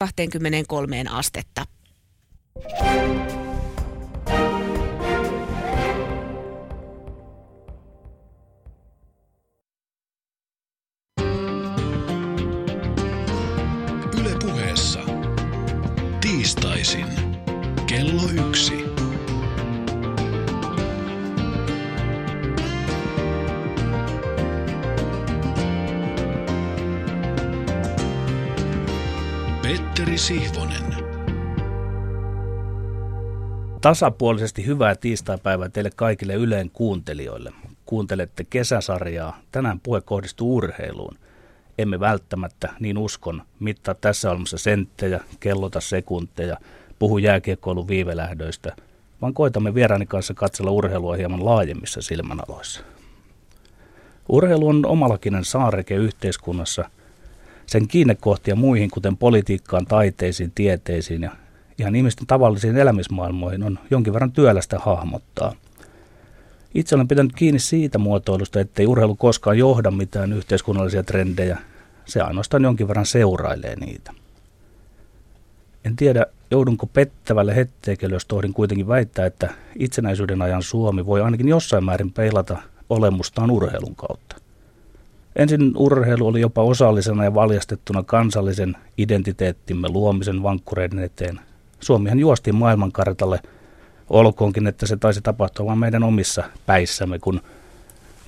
23 astetta. Sihvonen. Tasapuolisesti hyvää tiistaipäivää teille kaikille Yleen kuuntelijoille. Kuuntelette kesäsarjaa. Tänään puhe kohdistuu urheiluun. Emme välttämättä, niin uskon, mittaa tässä olemassa senttejä, kellota sekunteja, puhu jääkiekkoilun viivelähdöistä, vaan koitamme vieraani kanssa katsella urheilua hieman laajemmissa silmänaloissa. Urheilu on omalakinen saareke yhteiskunnassa – sen kiinnekohtia muihin, kuten politiikkaan, taiteisiin, tieteisiin ja ihan ihmisten tavallisiin elämismaailmoihin on jonkin verran työlästä hahmottaa. Itse olen pitänyt kiinni siitä muotoilusta, ettei urheilu koskaan johda mitään yhteiskunnallisia trendejä. Se ainoastaan jonkin verran seurailee niitä. En tiedä, joudunko pettävälle hetteekelle, jos tohdin kuitenkin väittää, että itsenäisyyden ajan Suomi voi ainakin jossain määrin peilata olemustaan urheilun kautta. Ensin urheilu oli jopa osallisena ja valjastettuna kansallisen identiteettimme luomisen vankkureiden eteen. Suomihan juostiin maailmankartalle, olkoonkin, että se taisi tapahtua vain meidän omissa päissämme, kun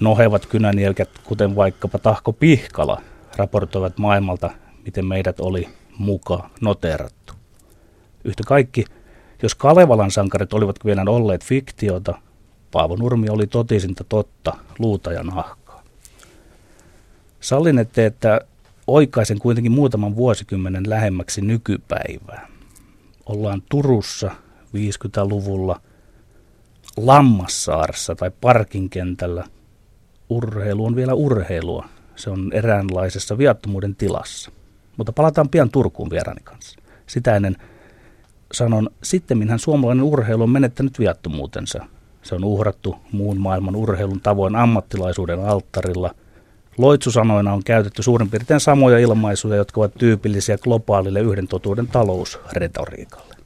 nohevat kynänielkät, kuten vaikkapa Tahko Pihkala, raportoivat maailmalta, miten meidät oli muka noterattu. Yhtä kaikki, jos Kalevalan sankarit olivat vielä olleet fiktiota, Paavo Nurmi oli totisinta totta, luuta ja nahka. Sallinette, että oikaisen kuitenkin muutaman vuosikymmenen lähemmäksi nykypäivää. Ollaan Turussa 50-luvulla Lammassaaressa tai parkinkentällä. Urheilu on vielä urheilua. Se on eräänlaisessa viattomuuden tilassa. Mutta palataan pian Turkuun vierani kanssa. Sitä ennen sanon, sittemminhän suomalainen urheilu on menettänyt viattomuutensa. Se on uhrattu muun maailman urheilun tavoin ammattilaisuuden alttarilla – Loitsusanoina on käytetty suurin piirtein samoja ilmaisuja, jotka ovat tyypillisiä globaalille yhden totuuden talousretoriikalle.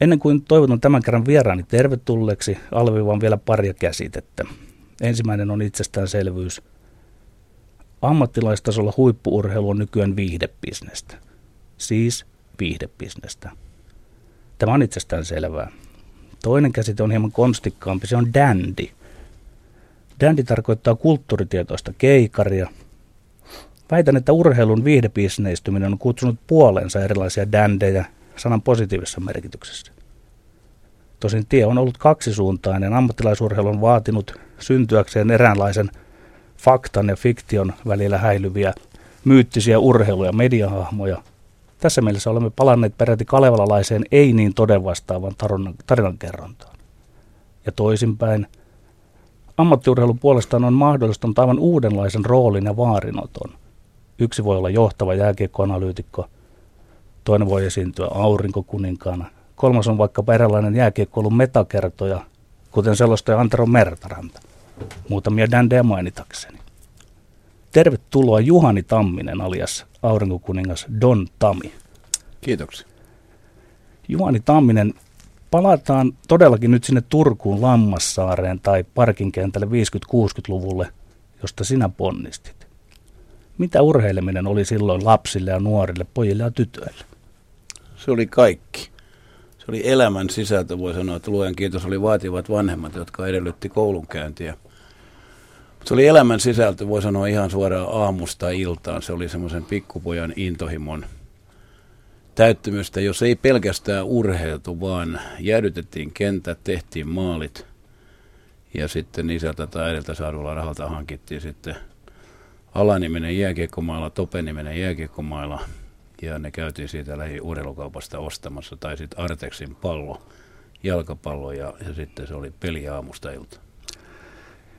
Ennen kuin toivotan tämän kerran vieraani tervetulleeksi, alviivaan vielä paria käsitettä. Ensimmäinen on itsestäänselvyys. Ammattilaistasolla huippuurheilu on nykyään viihdebisnestä. Siis viihdebisnestä. Tämä on itsestään selvää. Toinen käsite on hieman konstikkaampi, se on dandy – Dandy tarkoittaa kulttuuritietoista keikaria. Väitän, että urheilun viihdebisneistyminen on kutsunut puolensa erilaisia dandejä sanan positiivisessa merkityksessä. Tosin tie on ollut kaksisuuntainen. Ammattilaisurheilu on vaatinut syntyäkseen eräänlaisen faktan ja fiktion välillä häilyviä myyttisiä urheilu- ja mediahahmoja. Tässä mielessä olemme palanneet peräti kalevalalaiseen ei niin toden vastaavan tarinankerrontaan. Ja toisinpäin – Ammattiurheilun puolestaan on mahdollistanut aivan uudenlaisen roolin ja vaarinoton. Yksi voi olla johtava jääkiekkoanalyytikko, toinen voi esiintyä aurinkokuninkaana, kolmas on vaikkapa eräänlainen jääkiekkoilun metakertoja, kuten selostaja Antero Mertaranta, muutamia dändejä mainitakseni. Tervetuloa Juhani Tamminen alias aurinkokuningas Don Tami. Kiitoksia. Juhani Tamminen Palataan todellakin nyt sinne Turkuun Lammassaareen tai parkinkentälle 50-60-luvulle, josta sinä ponnistit. Mitä urheileminen oli silloin lapsille ja nuorille, pojille ja tytöille? Se oli kaikki. Se oli elämän sisältö, voi sanoa, että luojan kiitos oli vaativat vanhemmat, jotka edellytti koulunkäyntiä. Se oli elämän sisältö, voi sanoa ihan suoraan aamusta iltaan. Se oli semmoisen pikkupojan intohimon – täyttymystä, jos ei pelkästään urheiltu, vaan jäädytettiin kentät, tehtiin maalit ja sitten isältä tai äidiltä saadulla rahalta hankittiin sitten alaniminen jääkiekkomailla, topeniminen jääkiekkomailla ja ne käytiin siitä lähi urheilukaupasta ostamassa tai sitten Artexin pallo, jalkapallo ja, ja sitten se oli peli aamusta ilta.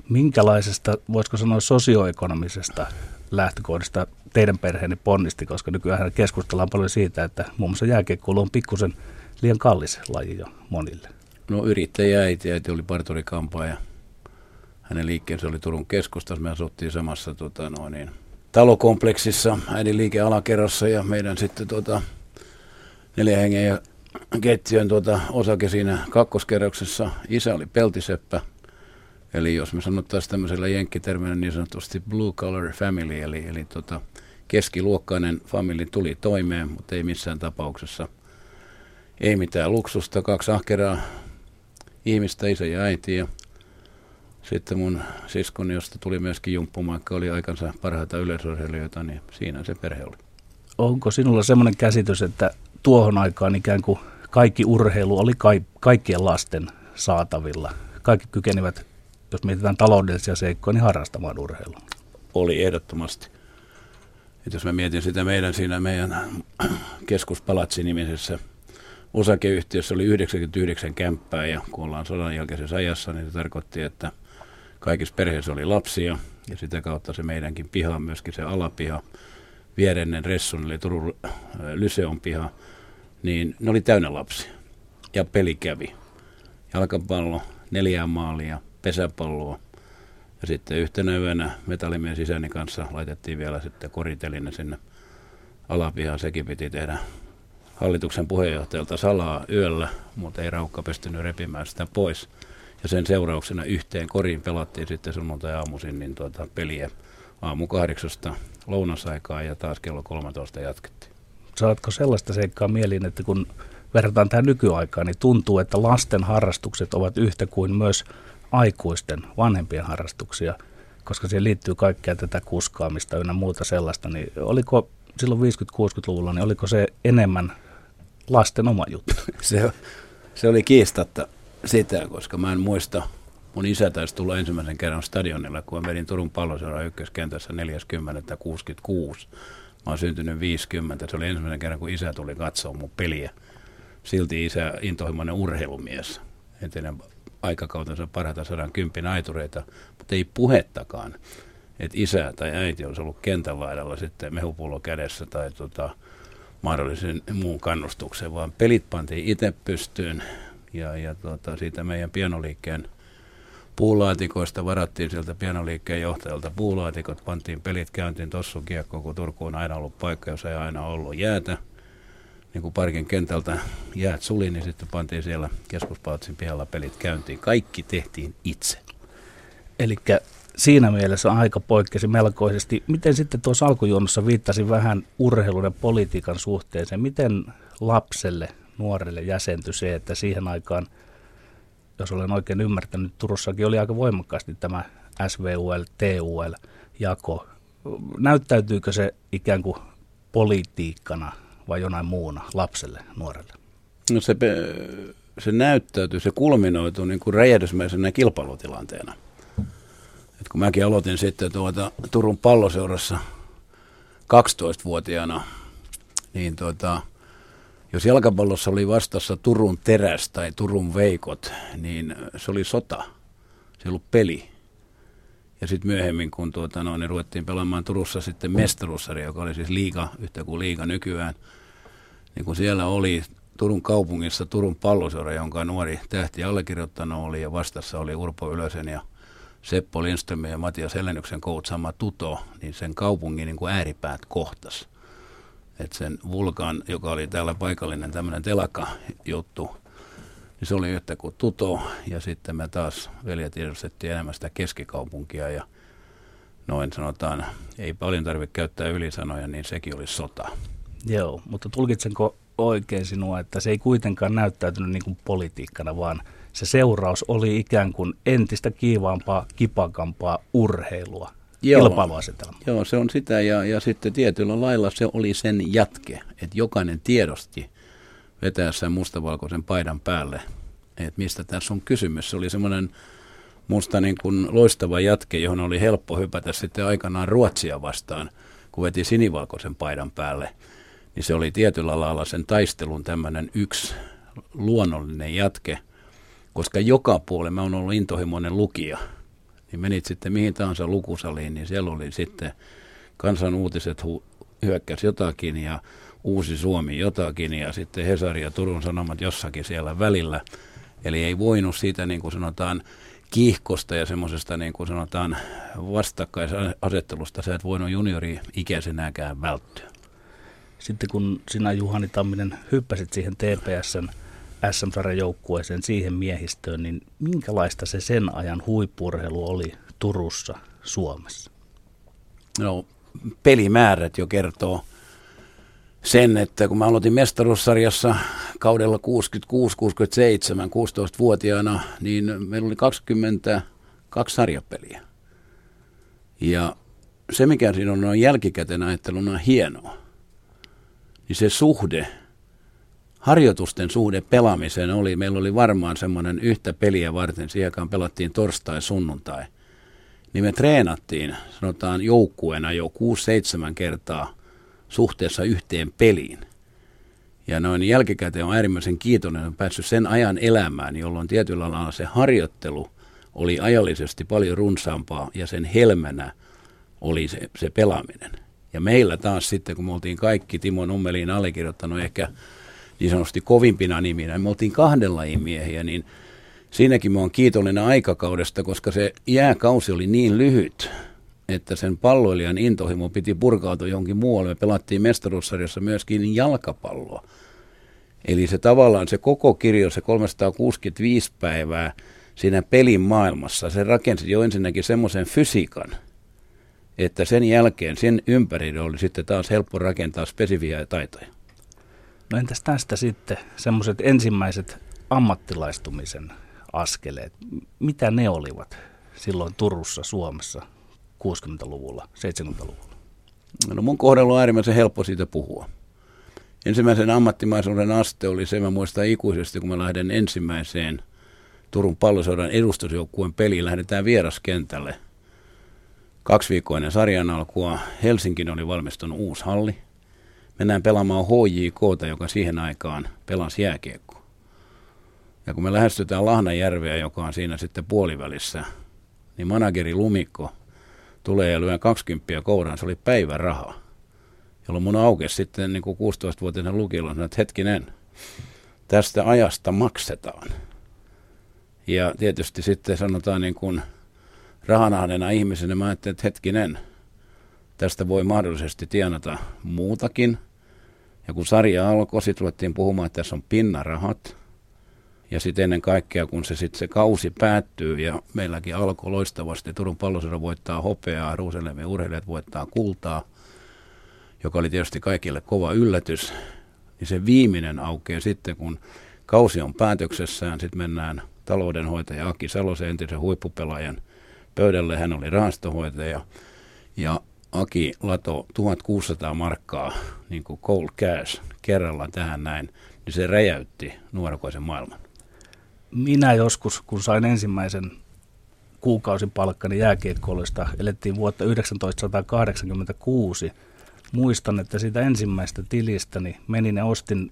Minkälaisesta, voisiko sanoa sosioekonomisesta lähtökohdista teidän perheeni ponnisti, koska nykyään keskustellaan paljon siitä, että muun muassa jääkiekkoilu on pikkusen liian kallis laji jo monille. No yrittäjä äiti, äiti oli parturikampaa ja hänen liikkeensä oli Turun keskustassa. Me asuttiin samassa tota, no, niin, talokompleksissa, äidin liike alakerrassa ja meidän sitten tuota, neljä hengen ja keittiön tuota, osake siinä kakkoskerroksessa. Isä oli peltiseppä, eli jos me sanottaisiin tämmöisellä jenkkitermillä niin sanotusti blue collar family, eli, eli tota, keskiluokkainen family tuli toimeen, mutta ei missään tapauksessa. Ei mitään luksusta, kaksi ahkeraa ihmistä, isä ja äiti ja sitten mun siskoni, josta tuli myöskin jumppumaikka, oli aikansa parhaita yleisurheilijoita, niin siinä se perhe oli. Onko sinulla semmoinen käsitys, että tuohon aikaan ikään kuin kaikki urheilu oli ka- kaikkien lasten saatavilla? Kaikki kykenivät, jos mietitään taloudellisia seikkoja, niin harrastamaan urheilua. Oli ehdottomasti. Et jos mä mietin sitä meidän siinä meidän keskuspalatsi-nimisessä osakeyhtiössä oli 99 kämppää ja kun ollaan sodan jälkeisessä ajassa, niin se tarkoitti, että kaikissa perheissä oli lapsia ja sitä kautta se meidänkin piha, myöskin se alapiha, vierennen Ressun eli Turun Lyseon piha, niin ne oli täynnä lapsia ja peli kävi. Jalkapallo, neljää maalia, pesäpalloa ja sitten yhtenä yönä metallimies isäni kanssa laitettiin vielä sitten koriteline sinne alapihaan. Sekin piti tehdä hallituksen puheenjohtajalta salaa yöllä, mutta ei raukka pystynyt repimään sitä pois. Ja sen seurauksena yhteen koriin pelattiin sitten sunnuntai-aamuisin niin tuota peliä aamu kahdeksasta lounasaikaa ja taas kello 13 jatkettiin. Saatko sellaista seikkaa mieliin, että kun verrataan tähän nykyaikaan, niin tuntuu, että lasten harrastukset ovat yhtä kuin myös aikuisten, vanhempien harrastuksia, koska siihen liittyy kaikkea tätä kuskaamista ynnä muuta sellaista, niin oliko silloin 50-60-luvulla, niin oliko se enemmän lasten oma juttu? se, se oli kiistatta sitä, koska mä en muista, mun isä taisi tulla ensimmäisen kerran stadionilla, kun mä vedin Turun palloseuran ykköskentässä 40 66. Mä oon syntynyt 50. Se oli ensimmäinen kerran, kun isä tuli katsoa mun peliä. Silti isä intohimoinen urheilumies. Entinen aikakautensa parhaita sadan kympin aitureita, mutta ei puhettakaan, että isä tai äiti olisi ollut kentän laidalla sitten mehupullo kädessä tai tota, mahdollisen muun kannustuksen, vaan pelit pantiin itse pystyyn ja, ja tota, siitä meidän pienoliikkeen puulaatikoista varattiin sieltä pienoliikkeen johtajalta puulaatikot, pantiin pelit käyntiin tossu kiekko, kun Turku on aina ollut paikka, jossa ei aina ollut jäätä. Niin kuin parkin kentältä jäät suli, niin sitten pantiin siellä keskuspaatsin pihalla pelit käyntiin. Kaikki tehtiin itse. Eli siinä mielessä aika poikkesi melkoisesti. Miten sitten tuossa alkujuonnossa viittasin vähän urheilun ja politiikan suhteeseen? Miten lapselle, nuorelle jäsentyi se, että siihen aikaan, jos olen oikein ymmärtänyt, Turussakin oli aika voimakkaasti tämä SVUL, TUL-jako. Näyttäytyykö se ikään kuin politiikkana vai jonain muuna lapselle, nuorelle? No se, se näyttäytyy, se kulminoituu niin kuin räjähdysmäisenä kilpailutilanteena – et kun mäkin aloitin sitten tuota Turun palloseurassa 12-vuotiaana, niin tuota, jos jalkapallossa oli vastassa Turun teräs tai Turun veikot, niin se oli sota. Se ollut peli. Ja sitten myöhemmin, kun tuota, no, niin ruvettiin pelaamaan Turussa sitten mestaruussarja, joka oli siis liiga, yhtä kuin liiga nykyään, niin kun siellä oli Turun kaupungissa Turun palloseura, jonka nuori tähti allekirjoittanut oli, ja vastassa oli Urpo Ylösen ja Seppo Lindström ja Matias Helennyksen koutsaama Tuto, niin sen kaupungin niin kuin ääripäät kohtas. Et sen Vulkan, joka oli täällä paikallinen tämmöinen telakka-juttu, niin se oli yhtä kuin Tuto. Ja sitten me taas veljet tiedostettiin enemmän sitä keskikaupunkia ja noin sanotaan, ei paljon tarvitse käyttää ylisanoja, niin sekin oli sota. Joo, mutta tulkitsenko oikein sinua, että se ei kuitenkaan näyttäytynyt niin kuin politiikkana, vaan – se seuraus oli ikään kuin entistä kiivaampaa, kipakampaa urheilua, Joo. kilpailuasetelmaa. Joo, se on sitä ja, ja sitten tietyllä lailla se oli sen jatke, että jokainen tiedosti vetäessä mustavalkoisen paidan päälle, että mistä tässä on kysymys. Se oli semmoinen musta niin kuin loistava jatke, johon oli helppo hypätä sitten aikanaan Ruotsia vastaan, kun veti sinivalkoisen paidan päälle. Niin se oli tietyllä lailla sen taistelun tämmöinen yksi luonnollinen jatke – koska joka puolella mä oon ollut intohimoinen lukija, niin menit sitten mihin tahansa lukusaliin, niin siellä oli sitten kansan uutiset hu- hyökkäsi jotakin ja Uusi Suomi jotakin ja sitten Hesari ja Turun Sanomat jossakin siellä välillä. Eli ei voinut siitä niin kuin sanotaan kiihkosta ja semmoisesta niin kuin sanotaan vastakkaisasettelusta sä et voinut juniori-ikäisenäkään välttyä. Sitten kun sinä Juhani Tamminen hyppäsit siihen TPSn SM-sarjan joukkueeseen siihen miehistöön, niin minkälaista se sen ajan huippurheilu oli Turussa, Suomessa? No, pelimäärät jo kertoo sen, että kun mä aloitin mestaruussarjassa kaudella 66-67 16-vuotiaana, niin meillä oli 22 sarjapeliä. Ja se, mikä siinä on, on jälkikäteen ajatteluna hienoa, niin se suhde, harjoitusten suhde pelaamiseen oli, meillä oli varmaan semmoinen yhtä peliä varten, siihen pelattiin torstai, sunnuntai, niin me treenattiin, sanotaan joukkueena jo 6-7 kertaa suhteessa yhteen peliin. Ja noin jälkikäteen on äärimmäisen kiitollinen, on päässyt sen ajan elämään, jolloin tietyllä lailla se harjoittelu oli ajallisesti paljon runsaampaa ja sen helmenä oli se, se pelaaminen. Ja meillä taas sitten, kun me oltiin kaikki Timo Nummeliin allekirjoittanut ehkä niin sanotusti kovimpina niminä, me oltiin kahden miehiä, niin siinäkin mä oon kiitollinen aikakaudesta, koska se jääkausi oli niin lyhyt, että sen palloilijan intohimo piti purkautua jonkin muualle. Me pelattiin mestaruussarjassa myöskin jalkapalloa. Eli se tavallaan se koko kirjo, se 365 päivää siinä pelin maailmassa, se rakensi jo ensinnäkin semmoisen fysiikan, että sen jälkeen sen ympärillä oli sitten taas helppo rakentaa spesifiä taitoja. No entäs tästä sitten semmoiset ensimmäiset ammattilaistumisen askeleet, mitä ne olivat silloin Turussa, Suomessa 60-luvulla, 70-luvulla? No mun kohdalla on äärimmäisen helppo siitä puhua. Ensimmäisen ammattimaisuuden aste oli se, mä muistan ikuisesti, kun mä lähden ensimmäiseen Turun pallosodan edustusjoukkueen peliin, lähdetään vieraskentälle. Kaksi viikkoa ennen sarjan alkua Helsinkin oli valmistunut uusi halli. Mennään pelaamaan HJK, joka siihen aikaan pelasi jääkiekko. Ja kun me lähestytään Lahnajärveä, joka on siinä sitten puolivälissä, niin manageri Lumikko tulee ja lyö 20 kouraan, se oli päiväraha. Jolloin mun aukesi sitten niin kuin 16-vuotiaana lukilla, että hetkinen, tästä ajasta maksetaan. Ja tietysti sitten sanotaan niin kuin rahanahdena ihmisenä, mä ajattelin, että hetkinen, tästä voi mahdollisesti tienata muutakin. Ja kun sarja alkoi, sitten ruvettiin puhumaan, että tässä on pinnarahat. Ja sitten ennen kaikkea, kun se sitten se kausi päättyy ja meilläkin alkoi loistavasti, Turun palloseuran voittaa hopeaa, Ruusenlemen urheilijat voittaa kultaa, joka oli tietysti kaikille kova yllätys, niin se viimeinen aukeaa sitten, kun kausi on päätöksessään, sitten mennään taloudenhoitaja Aki Salosen entisen huippupelaajan pöydälle, hän oli rahastohoitaja, ja Aki lato 1600 markkaa niin kuin cold cash kerralla tähän näin, niin se räjäytti nuorukoisen maailman. Minä joskus, kun sain ensimmäisen kuukausipalkkani jääkiekkoilusta, elettiin vuotta 1986. Muistan, että siitä ensimmäistä tilistäni menin ja ostin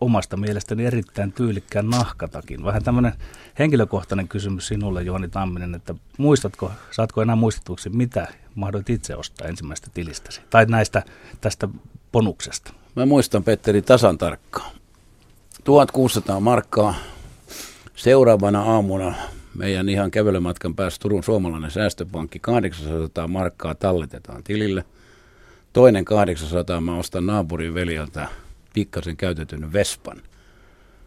omasta mielestäni erittäin tyylikkään nahkatakin. Vähän tämmöinen henkilökohtainen kysymys sinulle, Juhani Tamminen, että muistatko, saatko enää muistetuksi, mitä mahdoit itse ostaa ensimmäistä tilistäsi? Tai näistä tästä bonuksesta? Mä muistan, Petteri, tasan tarkkaan. 1600 markkaa Seuraavana aamuna meidän ihan kävelymatkan päässä Turun suomalainen säästöpankki 800 markkaa talletetaan tilille. Toinen 800 mä ostan naapurin veljeltä pikkasen käytetyn Vespan,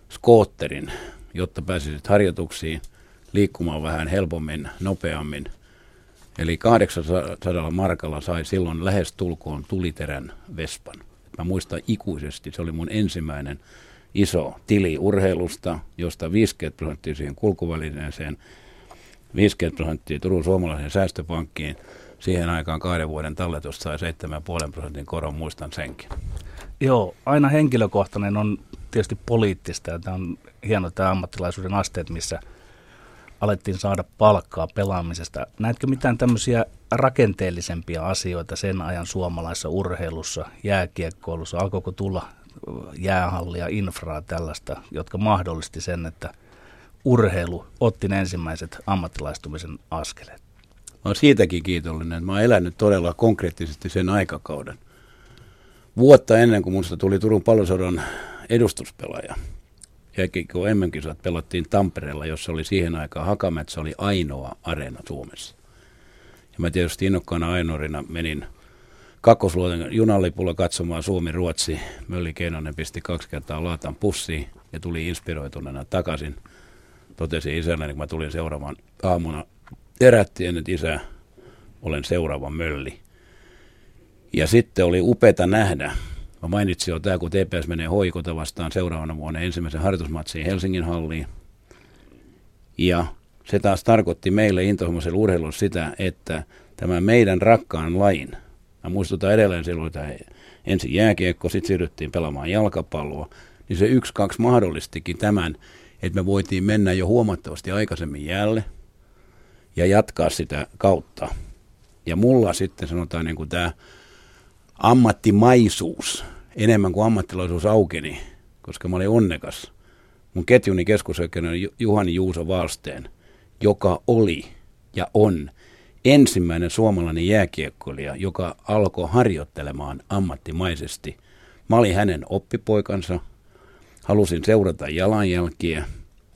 skootterin, jotta pääsisit harjoituksiin liikkumaan vähän helpommin, nopeammin. Eli 800 markalla sai silloin lähes tulkoon tuliterän Vespan. Mä muistan ikuisesti, se oli mun ensimmäinen iso tili urheilusta, josta 50 prosenttia siihen kulkuvälineeseen, 50 prosenttia Turun suomalaisen säästöpankkiin. Siihen aikaan kahden vuoden talletus sai 7,5 prosentin koron, muistan senkin. Joo, aina henkilökohtainen on tietysti poliittista ja tämä on hieno tämä ammattilaisuuden asteet, missä alettiin saada palkkaa pelaamisesta. Näetkö mitään tämmöisiä rakenteellisempia asioita sen ajan suomalaisessa urheilussa, jääkiekkoilussa? Alkoiko tulla jäähallia, infraa tällaista, jotka mahdollisti sen, että urheilu otti ne ensimmäiset ammattilaistumisen askeleet. Mä olen siitäkin kiitollinen, mä oon elänyt todella konkreettisesti sen aikakauden. Vuotta ennen kuin minusta tuli Turun pallosodan edustuspelaaja, jääkiekko MM-kisat pelattiin Tampereella, jossa oli siihen aikaan Hakametsä oli ainoa areena Suomessa. Ja mä tietysti innokkaana ainorina menin kakkosluoten junalipulla katsomaan Suomi-Ruotsi. Mölli Keinonen pisti kaksi kertaa laatan pussiin ja tuli inspiroituneena takaisin. Totesin isälleni, kun mä tulin seuraavan aamuna, herättiin, että isä, olen seuraava mölli. Ja sitten oli upeta nähdä. Mä mainitsin jo tämä, kun TPS menee hoikota vastaan seuraavana vuonna ensimmäisen harjoitusmatsiin Helsingin halliin. Ja se taas tarkoitti meille intohimoiselle urheilulle sitä, että tämä meidän rakkaan lain, mä muistutan edelleen silloin, että ensin jääkiekko, sitten siirryttiin pelaamaan jalkapalloa, niin se yksi, kaksi mahdollistikin tämän, että me voitiin mennä jo huomattavasti aikaisemmin jälle ja jatkaa sitä kautta. Ja mulla sitten sanotaan niin kuin tämä ammattimaisuus enemmän kuin ammattilaisuus aukeni, koska mä olin onnekas. Mun ketjuni keskusoikeuden on Juhani Juuso Valsteen, joka oli ja on ensimmäinen suomalainen jääkiekkoilija, joka alkoi harjoittelemaan ammattimaisesti. Mä olin hänen oppipoikansa, halusin seurata jalanjälkiä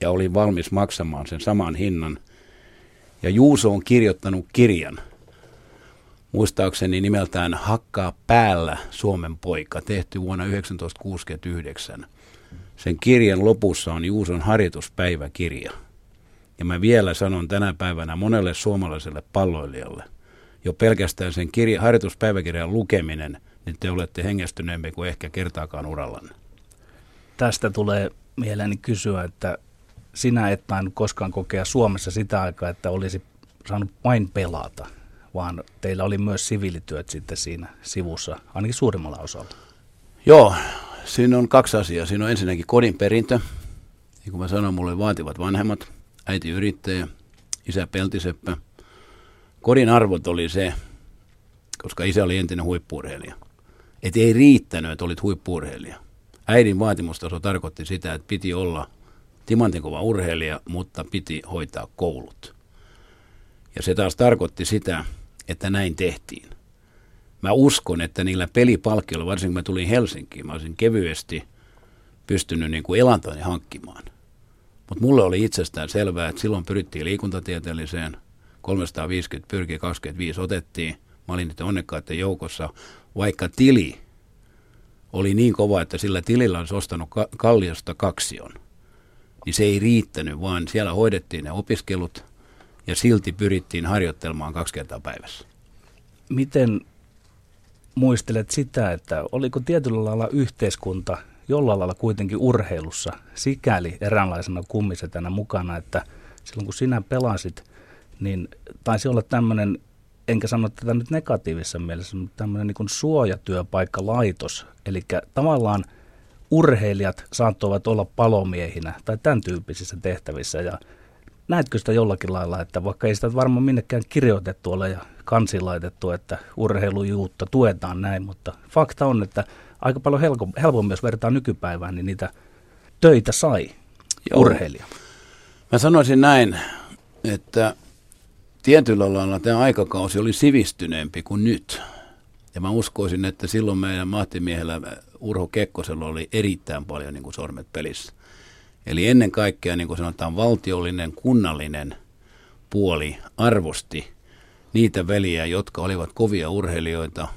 ja olin valmis maksamaan sen saman hinnan. Ja Juuso on kirjoittanut kirjan – muistaakseni nimeltään Hakkaa päällä Suomen poika, tehty vuonna 1969. Sen kirjan lopussa on Juuson harjoituspäiväkirja. Ja mä vielä sanon tänä päivänä monelle suomalaiselle palloilijalle, jo pelkästään sen kirja, harjoituspäiväkirjan lukeminen, niin te olette hengästyneempi kuin ehkä kertaakaan urallanne. Tästä tulee mieleeni kysyä, että sinä et koskaan kokea Suomessa sitä aikaa, että olisi saanut vain pelata vaan teillä oli myös siviilityöt sitten siinä sivussa, ainakin suurimmalla osalla. Joo, siinä on kaksi asiaa. Siinä on ensinnäkin kodin perintö. Niin kuin mä sanoin, mulle vaativat vanhemmat, äiti yrittäjä, isä peltiseppä. Kodin arvot oli se, koska isä oli entinen huippuurheilija. Että ei riittänyt, että olit huippuurheilija. Äidin vaatimustaso tarkoitti sitä, että piti olla timantinkova urheilija, mutta piti hoitaa koulut. Ja se taas tarkoitti sitä, että näin tehtiin. Mä uskon, että niillä pelipalkkioilla, varsinkin kun mä tulin Helsinkiin, mä olisin kevyesti pystynyt niin kuin elantoni hankkimaan. Mutta mulle oli itsestään selvää, että silloin pyrittiin liikuntatieteelliseen, 350 pyrki 25 otettiin. Mä olin niiden onnekkaiden joukossa, vaikka tili oli niin kova, että sillä tilillä olisi ostanut kalliosta kaksion. Niin se ei riittänyt, vaan siellä hoidettiin ne opiskelut – ja silti pyrittiin harjoittelemaan kaksi kertaa päivässä. Miten muistelet sitä, että oliko tietyllä lailla yhteiskunta jollain lailla kuitenkin urheilussa sikäli eräänlaisena kummisetänä mukana, että silloin kun sinä pelasit, niin taisi olla tämmöinen, enkä sano tätä nyt negatiivisessa mielessä, mutta tämmöinen niin suojatyöpaikka laitos. Eli tavallaan urheilijat saattoivat olla palomiehinä tai tämän tyyppisissä tehtävissä ja näetkö sitä jollakin lailla, että vaikka ei sitä varmaan minnekään kirjoitettu ole ja kansi laitettu, että urheilujuutta tuetaan näin, mutta fakta on, että aika paljon helpommin, jos vertaa nykypäivään, niin niitä töitä sai Joo. urheilija. Mä sanoisin näin, että tietyllä lailla tämä aikakausi oli sivistyneempi kuin nyt. Ja mä uskoisin, että silloin meidän mahtimiehellä Urho Kekkosella oli erittäin paljon niin kuin sormet pelissä. Eli ennen kaikkea, niin kuin sanotaan, valtiollinen, kunnallinen puoli arvosti niitä veliä, jotka olivat kovia urheilijoita,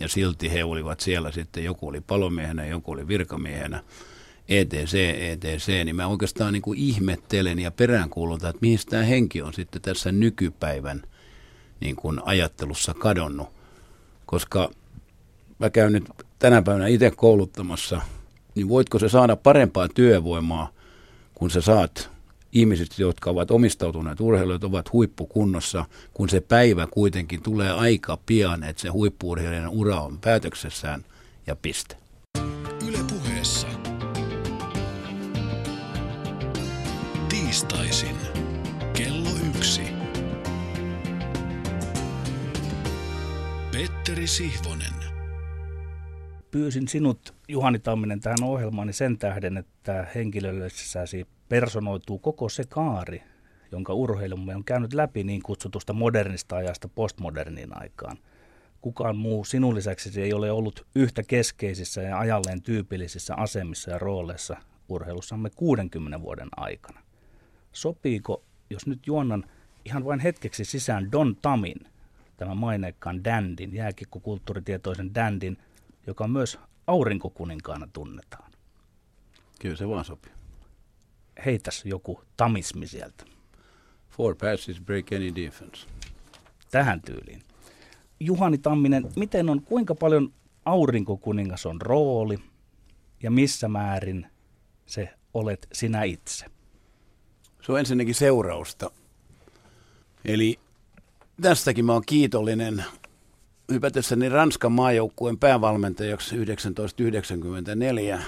ja silti he olivat siellä sitten, joku oli palomiehenä, joku oli virkamiehenä, ETC, ETC, niin mä oikeastaan niin kuin ihmettelen ja peräänkuulutan, että mihin tämä henki on sitten tässä nykypäivän niin kuin ajattelussa kadonnut. Koska mä käyn nyt tänä päivänä itse kouluttamassa, niin voitko se saada parempaa työvoimaa kun sä saat ihmiset, jotka ovat omistautuneet urheilijat, ovat huippukunnossa, kun se päivä kuitenkin tulee aika pian, että se huippuurheilijan ura on päätöksessään ja piste. Yle puheessa. Tiistaisin. Kello yksi. Petteri Sihvonen. Pyysin sinut Juhani Tamminen tähän ohjelmaan sen tähden, että henkilöllisessäsi personoituu koko se kaari, jonka urheilumme on käynyt läpi niin kutsutusta modernista ajasta postmoderniin aikaan. Kukaan muu sinun lisäksi ei ole ollut yhtä keskeisissä ja ajalleen tyypillisissä asemissa ja rooleissa urheilussamme 60 vuoden aikana. Sopiiko, jos nyt juonnan ihan vain hetkeksi sisään Don Tamin, tämän maineikkaan Dandin, jääkikkokulttuuritietoisen Dandin, joka myös aurinkokuninkaana tunnetaan. Kyllä se vaan sopii. Heitäs joku tamismi sieltä. Four passes break any defense. Tähän tyyliin. Juhani Tamminen, miten on, kuinka paljon aurinkokuningas on rooli ja missä määrin se olet sinä itse? Se on ensinnäkin seurausta. Eli tästäkin mä oon kiitollinen hypätessäni Ranskan maajoukkueen päävalmentajaksi 1994,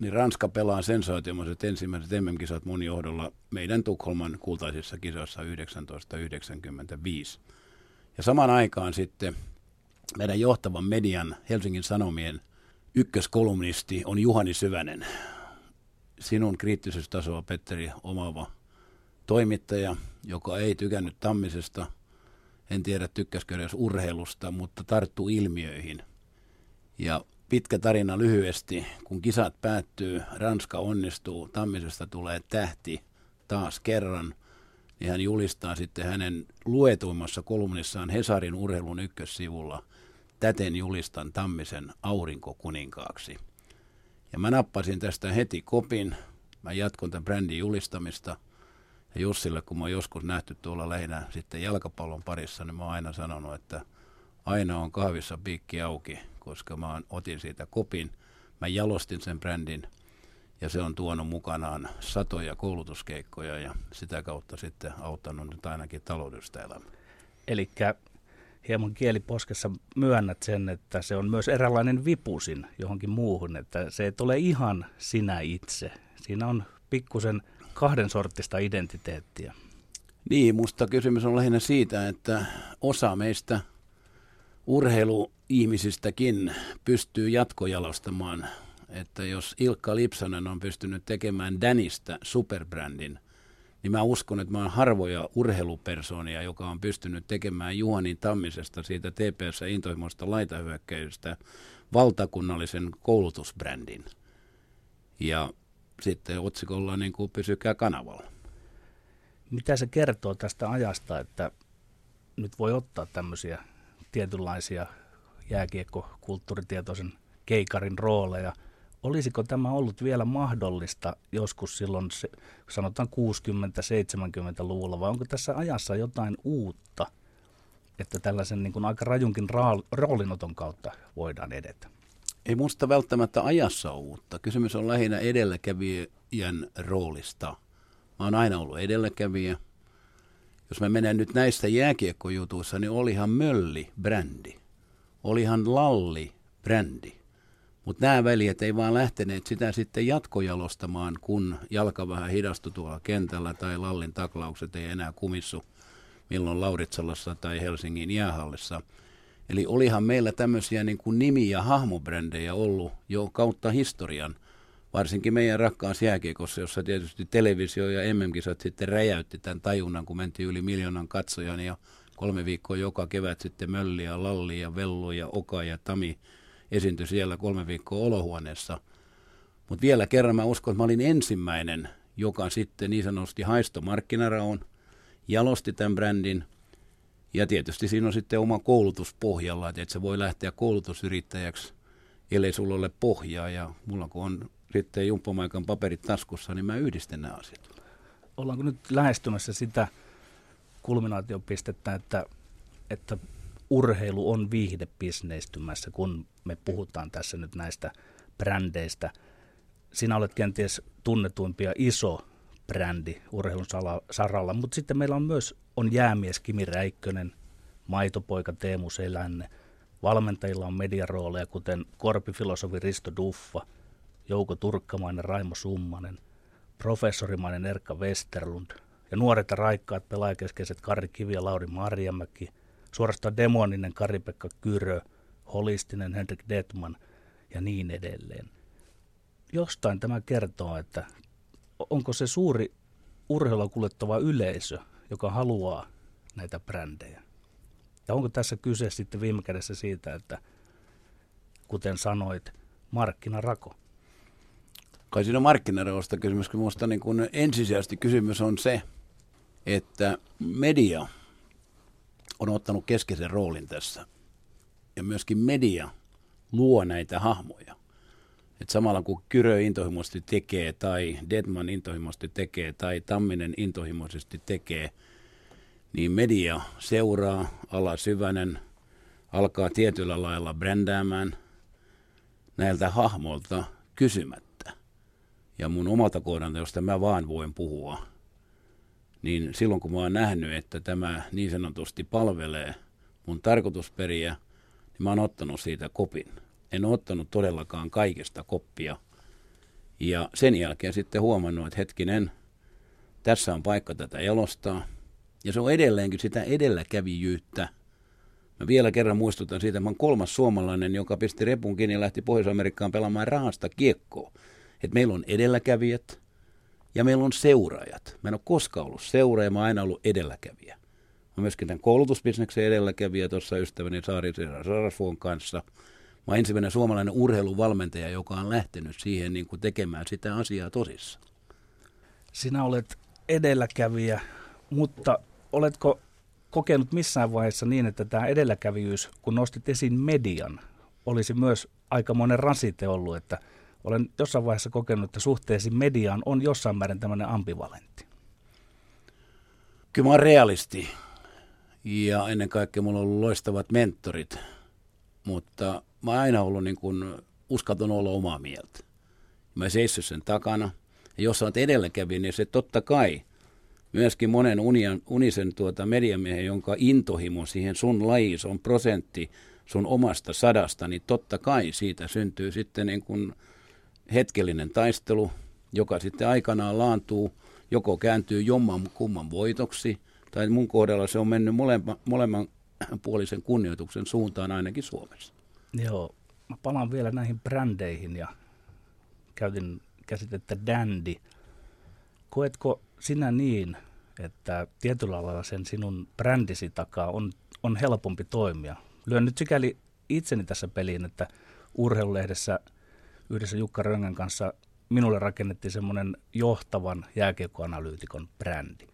niin Ranska pelaa sensaatioiset ensimmäiset MM-kisat mun johdolla meidän Tukholman kultaisissa kisoissa 1995. Ja samaan aikaan sitten meidän johtavan median Helsingin Sanomien ykköskolumnisti on Juhani Syvänen. Sinun kriittisyystasoa, Petteri, omaava toimittaja, joka ei tykännyt Tammisesta. En tiedä, tykkäskö edes urheilusta, mutta tarttu ilmiöihin. Ja pitkä tarina lyhyesti. Kun kisat päättyy, Ranska onnistuu, Tammisesta tulee tähti taas kerran – niin hän julistaa sitten hänen luetuimmassa kolumnissaan Hesarin urheilun ykkössivulla Täten julistan Tammisen aurinkokuninkaaksi. Ja mä nappasin tästä heti kopin. Mä jatkon tämän brändin julistamista. Ja Jussille, kun mä oon joskus nähty tuolla lähinnä sitten jalkapallon parissa, niin mä oon aina sanonut, että aina on kahvissa piikki auki, koska mä otin siitä kopin. Mä jalostin sen brändin – ja se on tuonut mukanaan satoja koulutuskeikkoja ja sitä kautta sitten auttanut nyt ainakin taloudellista elämää. Eli hieman kieliposkessa myönnät sen, että se on myös eräänlainen vipusin johonkin muuhun, että se ei ole ihan sinä itse. Siinä on pikkusen kahden sortista identiteettiä. Niin, musta kysymys on lähinnä siitä, että osa meistä urheiluihmisistäkin pystyy jatkojalostamaan että jos Ilkka Lipsanen on pystynyt tekemään Danista superbrändin, niin mä uskon, että mä oon harvoja urheilupersonia, joka on pystynyt tekemään Juhanin Tammisesta siitä TPS intohimoista laitahyökkäystä valtakunnallisen koulutusbrändin. Ja sitten otsikolla niin kuin pysykää kanavalla. Mitä se kertoo tästä ajasta, että nyt voi ottaa tämmöisiä tietynlaisia jääkiekko-kulttuuritietoisen keikarin rooleja – olisiko tämä ollut vielä mahdollista joskus silloin, sanotaan 60-70-luvulla, vai onko tässä ajassa jotain uutta, että tällaisen niin kuin aika rajunkin roolinoton kautta voidaan edetä? Ei musta välttämättä ajassa uutta. Kysymys on lähinnä edelläkävijän roolista. Mä oon aina ollut edelläkävijä. Jos mä menen nyt näistä jääkiekkojutuissa, niin olihan Mölli brändi. Olihan Lalli brändi. Mutta nämä veljet ei vaan lähteneet sitä sitten jatkojalostamaan, kun jalka vähän hidastui tuolla kentällä tai Lallin taklaukset ei enää kumissu milloin Lauritsalassa tai Helsingin jäähallissa. Eli olihan meillä tämmöisiä niin kuin nimi- ja hahmobrändejä ollut jo kautta historian, varsinkin meidän rakkaassa jääkiekossa, jossa tietysti televisio ja MM-kisat sitten räjäytti tämän tajunnan, kun mentiin yli miljoonan katsojan ja kolme viikkoa joka kevät sitten Mölli ja Lalli ja Vellu ja Oka ja Tami – esiintyi siellä kolme viikkoa olohuoneessa. Mutta vielä kerran mä uskon, että mä olin ensimmäinen, joka sitten niin sanotusti haisto markkinaraon, jalosti tämän brändin. Ja tietysti siinä on sitten oma koulutus pohjalla, että et se voi lähteä koulutusyrittäjäksi, ellei sulla ole pohjaa. Ja mulla kun on sitten jumppomaikan paperit taskussa, niin mä yhdistän nämä asiat. Ollaanko nyt lähestymässä sitä kulminaatiopistettä, että, että urheilu on viihdebisneistymässä, kun me puhutaan tässä nyt näistä brändeistä. Sinä olet kenties tunnetuimpia iso brändi urheilun saralla, mutta sitten meillä on myös on jäämies Kimi Räikkönen, maitopoika Teemu Selänne, valmentajilla on mediarooleja kuten korpifilosofi Risto Duffa, Jouko Turkkamainen Raimo Summanen, professorimainen Erkka Westerlund ja nuoret ja raikkaat pelaajakeskeiset Kari Kivi ja Lauri Marjamäki – suorastaan demoninen Kari-Pekka Kyrö, holistinen Henrik Detman ja niin edelleen. Jostain tämä kertoo, että onko se suuri urheilua kuljettava yleisö, joka haluaa näitä brändejä. Ja onko tässä kyse sitten viime kädessä siitä, että kuten sanoit, markkinarako? Kai siinä on markkinareosta kysymys, kun minusta niin kun ensisijaisesti kysymys on se, että media on ottanut keskeisen roolin tässä. Ja myöskin media luo näitä hahmoja. Et samalla kun Kyrö intohimoisesti tekee, tai Deadman intohimoisesti tekee, tai Tamminen intohimoisesti tekee, niin media seuraa, ala syvänen, alkaa tietyllä lailla brändäämään näiltä hahmolta kysymättä. Ja mun omalta kohdalta, josta mä vaan voin puhua, niin silloin kun mä oon nähnyt, että tämä niin sanotusti palvelee mun tarkoitusperiä, niin mä oon ottanut siitä kopin. En ottanut todellakaan kaikesta koppia. Ja sen jälkeen sitten huomannut, että hetkinen, tässä on paikka tätä jalostaa. Ja se on edelleenkin sitä edelläkävijyyttä. Mä vielä kerran muistutan siitä, että mä oon kolmas suomalainen, joka pisti repun kiinni ja lähti Pohjois-Amerikkaan pelaamaan rahasta kiekkoa. Että meillä on edelläkävijät ja meillä on seuraajat. Mä en ole koskaan ollut seuraaja, mä oon aina ollut edelläkävijä. Mä myöskin tämän koulutusbisneksen edelläkävijä tuossa ystäväni Saari Sarasvuon kanssa – Mä oon ensimmäinen suomalainen urheiluvalmentaja, joka on lähtenyt siihen niin kuin tekemään sitä asiaa tosissa. Sinä olet edelläkävijä, mutta oletko kokenut missään vaiheessa niin, että tämä edelläkävijyys, kun nostit esiin median, olisi myös aikamoinen rasite ollut, että olen jossain vaiheessa kokenut, että suhteesi mediaan on jossain määrin tämmöinen ambivalentti. Kyllä mä oon realisti ja ennen kaikkea mulla on ollut loistavat mentorit, mutta mä oon aina ollut niin kuin uskaltanut olla omaa mieltä. Mä seissyt sen takana. Ja jos sä oot edelläkävijä, niin se totta kai myöskin monen unian, unisen tuota mediamiehen, jonka intohimo siihen sun lajiin, on prosentti sun omasta sadasta, niin totta kai siitä syntyy sitten niin kuin hetkellinen taistelu, joka sitten aikanaan laantuu, joko kääntyy jomman kumman voitoksi, tai mun kohdalla se on mennyt molemman, molemman puolisen kunnioituksen suuntaan ainakin Suomessa. Joo, mä palaan vielä näihin brändeihin ja käytin käsitettä dandy. Koetko sinä niin, että tietyllä lailla sen sinun brändisi takaa on, on helpompi toimia? Lyön nyt sikäli itseni tässä peliin, että urheilulehdessä yhdessä Jukka Röngän kanssa minulle rakennettiin semmoinen johtavan jääkiekkoanalyytikon brändi.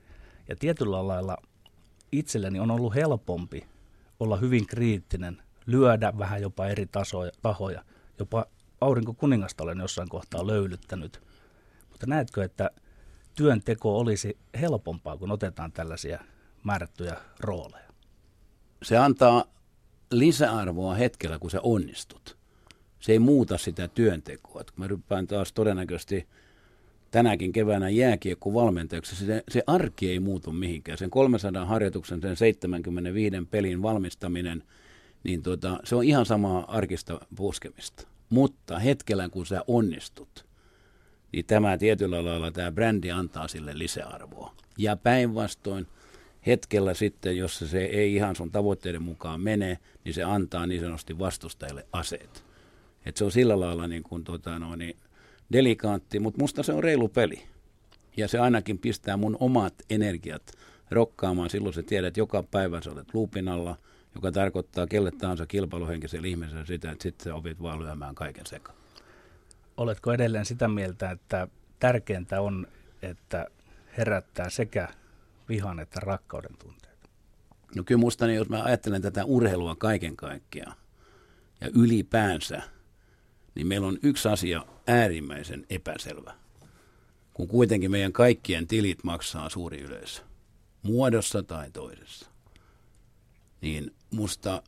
Ja tietyllä lailla itselleni on ollut helpompi olla hyvin kriittinen lyödä vähän jopa eri tasoja, tahoja. Jopa aurinko kuningasta olen jossain kohtaa löylyttänyt. Mutta näetkö, että työnteko olisi helpompaa, kun otetaan tällaisia määrättyjä rooleja? Se antaa lisäarvoa hetkellä, kun sä onnistut. Se ei muuta sitä työntekoa. Kun mä taas todennäköisesti tänäkin keväänä jääkiekkovalmentajaksi, se, se arki ei muutu mihinkään. Sen 300 harjoituksen, sen 75 pelin valmistaminen – niin tuota, se on ihan samaa arkista puskemista. Mutta hetkellä kun sä onnistut, niin tämä tietyllä lailla tämä brändi antaa sille lisäarvoa. Ja päinvastoin hetkellä sitten, jos se ei ihan sun tavoitteiden mukaan mene, niin se antaa niin sanotusti vastustajille aseet. Et se on sillä lailla niin kuin, tota, no, niin delikaatti, mutta musta se on reilu peli. Ja se ainakin pistää mun omat energiat rokkaamaan. Silloin sä tiedät, että joka päivä sä olet luupin alla – joka tarkoittaa kelle tahansa kilpailuhenkiselle ihmiselle sitä, että sitten sä opit vaan lyömään kaiken sekaan. Oletko edelleen sitä mieltä, että tärkeintä on, että herättää sekä vihan että rakkauden tunteita? No kyllä musta, niin jos mä ajattelen tätä urheilua kaiken kaikkiaan ja ylipäänsä, niin meillä on yksi asia äärimmäisen epäselvä. Kun kuitenkin meidän kaikkien tilit maksaa suuri yleisö, muodossa tai toisessa niin musta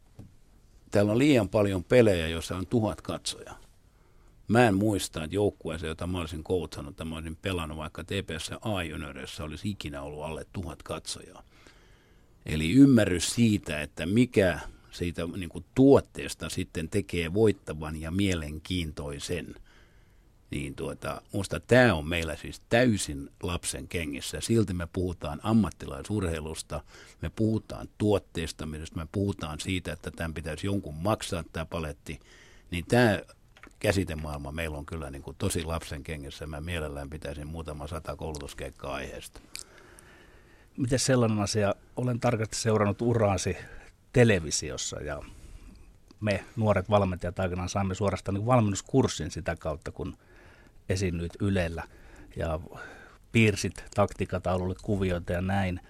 täällä on liian paljon pelejä, joissa on tuhat katsoja. Mä en muista, että joukkueessa, jota mä olisin koutsannut, että mä olisin pelannut vaikka TPS A olisi ikinä ollut alle tuhat katsojaa. Eli ymmärrys siitä, että mikä siitä niin kuin tuotteesta sitten tekee voittavan ja mielenkiintoisen – niin tuota, musta tämä on meillä siis täysin lapsen kengissä. Silti me puhutaan ammattilaisurheilusta, me puhutaan tuotteistamisesta, me puhutaan siitä, että tämän pitäisi jonkun maksaa tämä paletti. Niin tämä käsitemaailma meillä on kyllä niin kuin tosi lapsen kengissä. Mä mielellään pitäisin muutama sata koulutuskeikkaa aiheesta. Miten sellainen asia, olen tarkasti seurannut uraasi televisiossa ja me nuoret valmentajat aikanaan saimme suorastaan niin valmennuskurssin sitä kautta, kun – esiinnyit Ylellä ja piirsit taktikataululle kuvioita ja näin.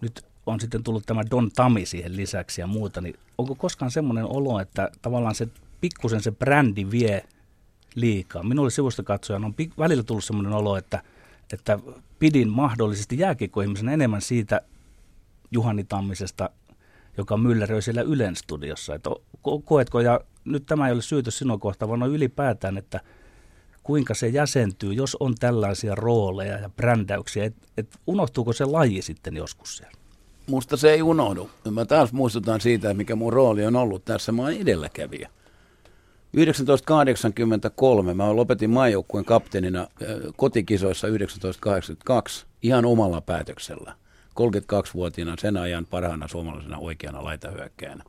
Nyt on sitten tullut tämä Don Tami siihen lisäksi ja muuta, niin onko koskaan semmoinen olo, että tavallaan se pikkusen se brändi vie liikaa? Minulle sivusta katsojana on välillä tullut semmoinen olo, että, että pidin mahdollisesti jääkiekkoihmisen enemmän siitä Juhani Tammisesta, joka mylleröi siellä Ylen studiossa. Että koetko, ja nyt tämä ei ole syytös sinua kohtaan, vaan on ylipäätään, että kuinka se jäsentyy, jos on tällaisia rooleja ja brändäyksiä, että et unohtuuko se laji sitten joskus siellä? Musta se ei unohdu. Mä taas muistutan siitä, mikä mun rooli on ollut tässä. Mä oon edelläkävijä. 1983 mä lopetin maajoukkueen kapteenina kotikisoissa 1982 ihan omalla päätöksellä. 32-vuotiaana sen ajan parhaana suomalaisena oikeana laitahyökkäänä.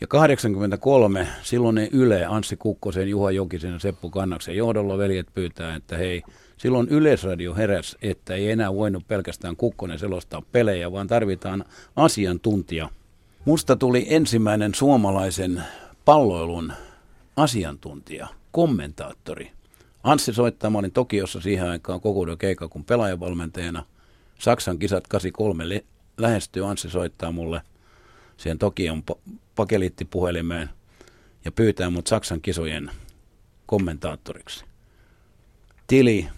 Ja 83 silloin Yle, Anssi Kukkosen, Juha Jokisen ja Seppo Kannaksen johdolla veljet pyytää, että hei, silloin Yleisradio heräs, että ei enää voinut pelkästään Kukkonen selostaa pelejä, vaan tarvitaan asiantuntija. Musta tuli ensimmäinen suomalaisen palloilun asiantuntija, kommentaattori. Anssi soittaa, mä olin Tokiossa siihen aikaan kokoudun keikka kun pelaajavalmentajana. Saksan kisat 83 le- lähestyy, Anssi soittaa mulle siihen Tokion pakeliittipuhelimeen ja pyytää mut Saksan kisojen kommentaattoriksi. Tili,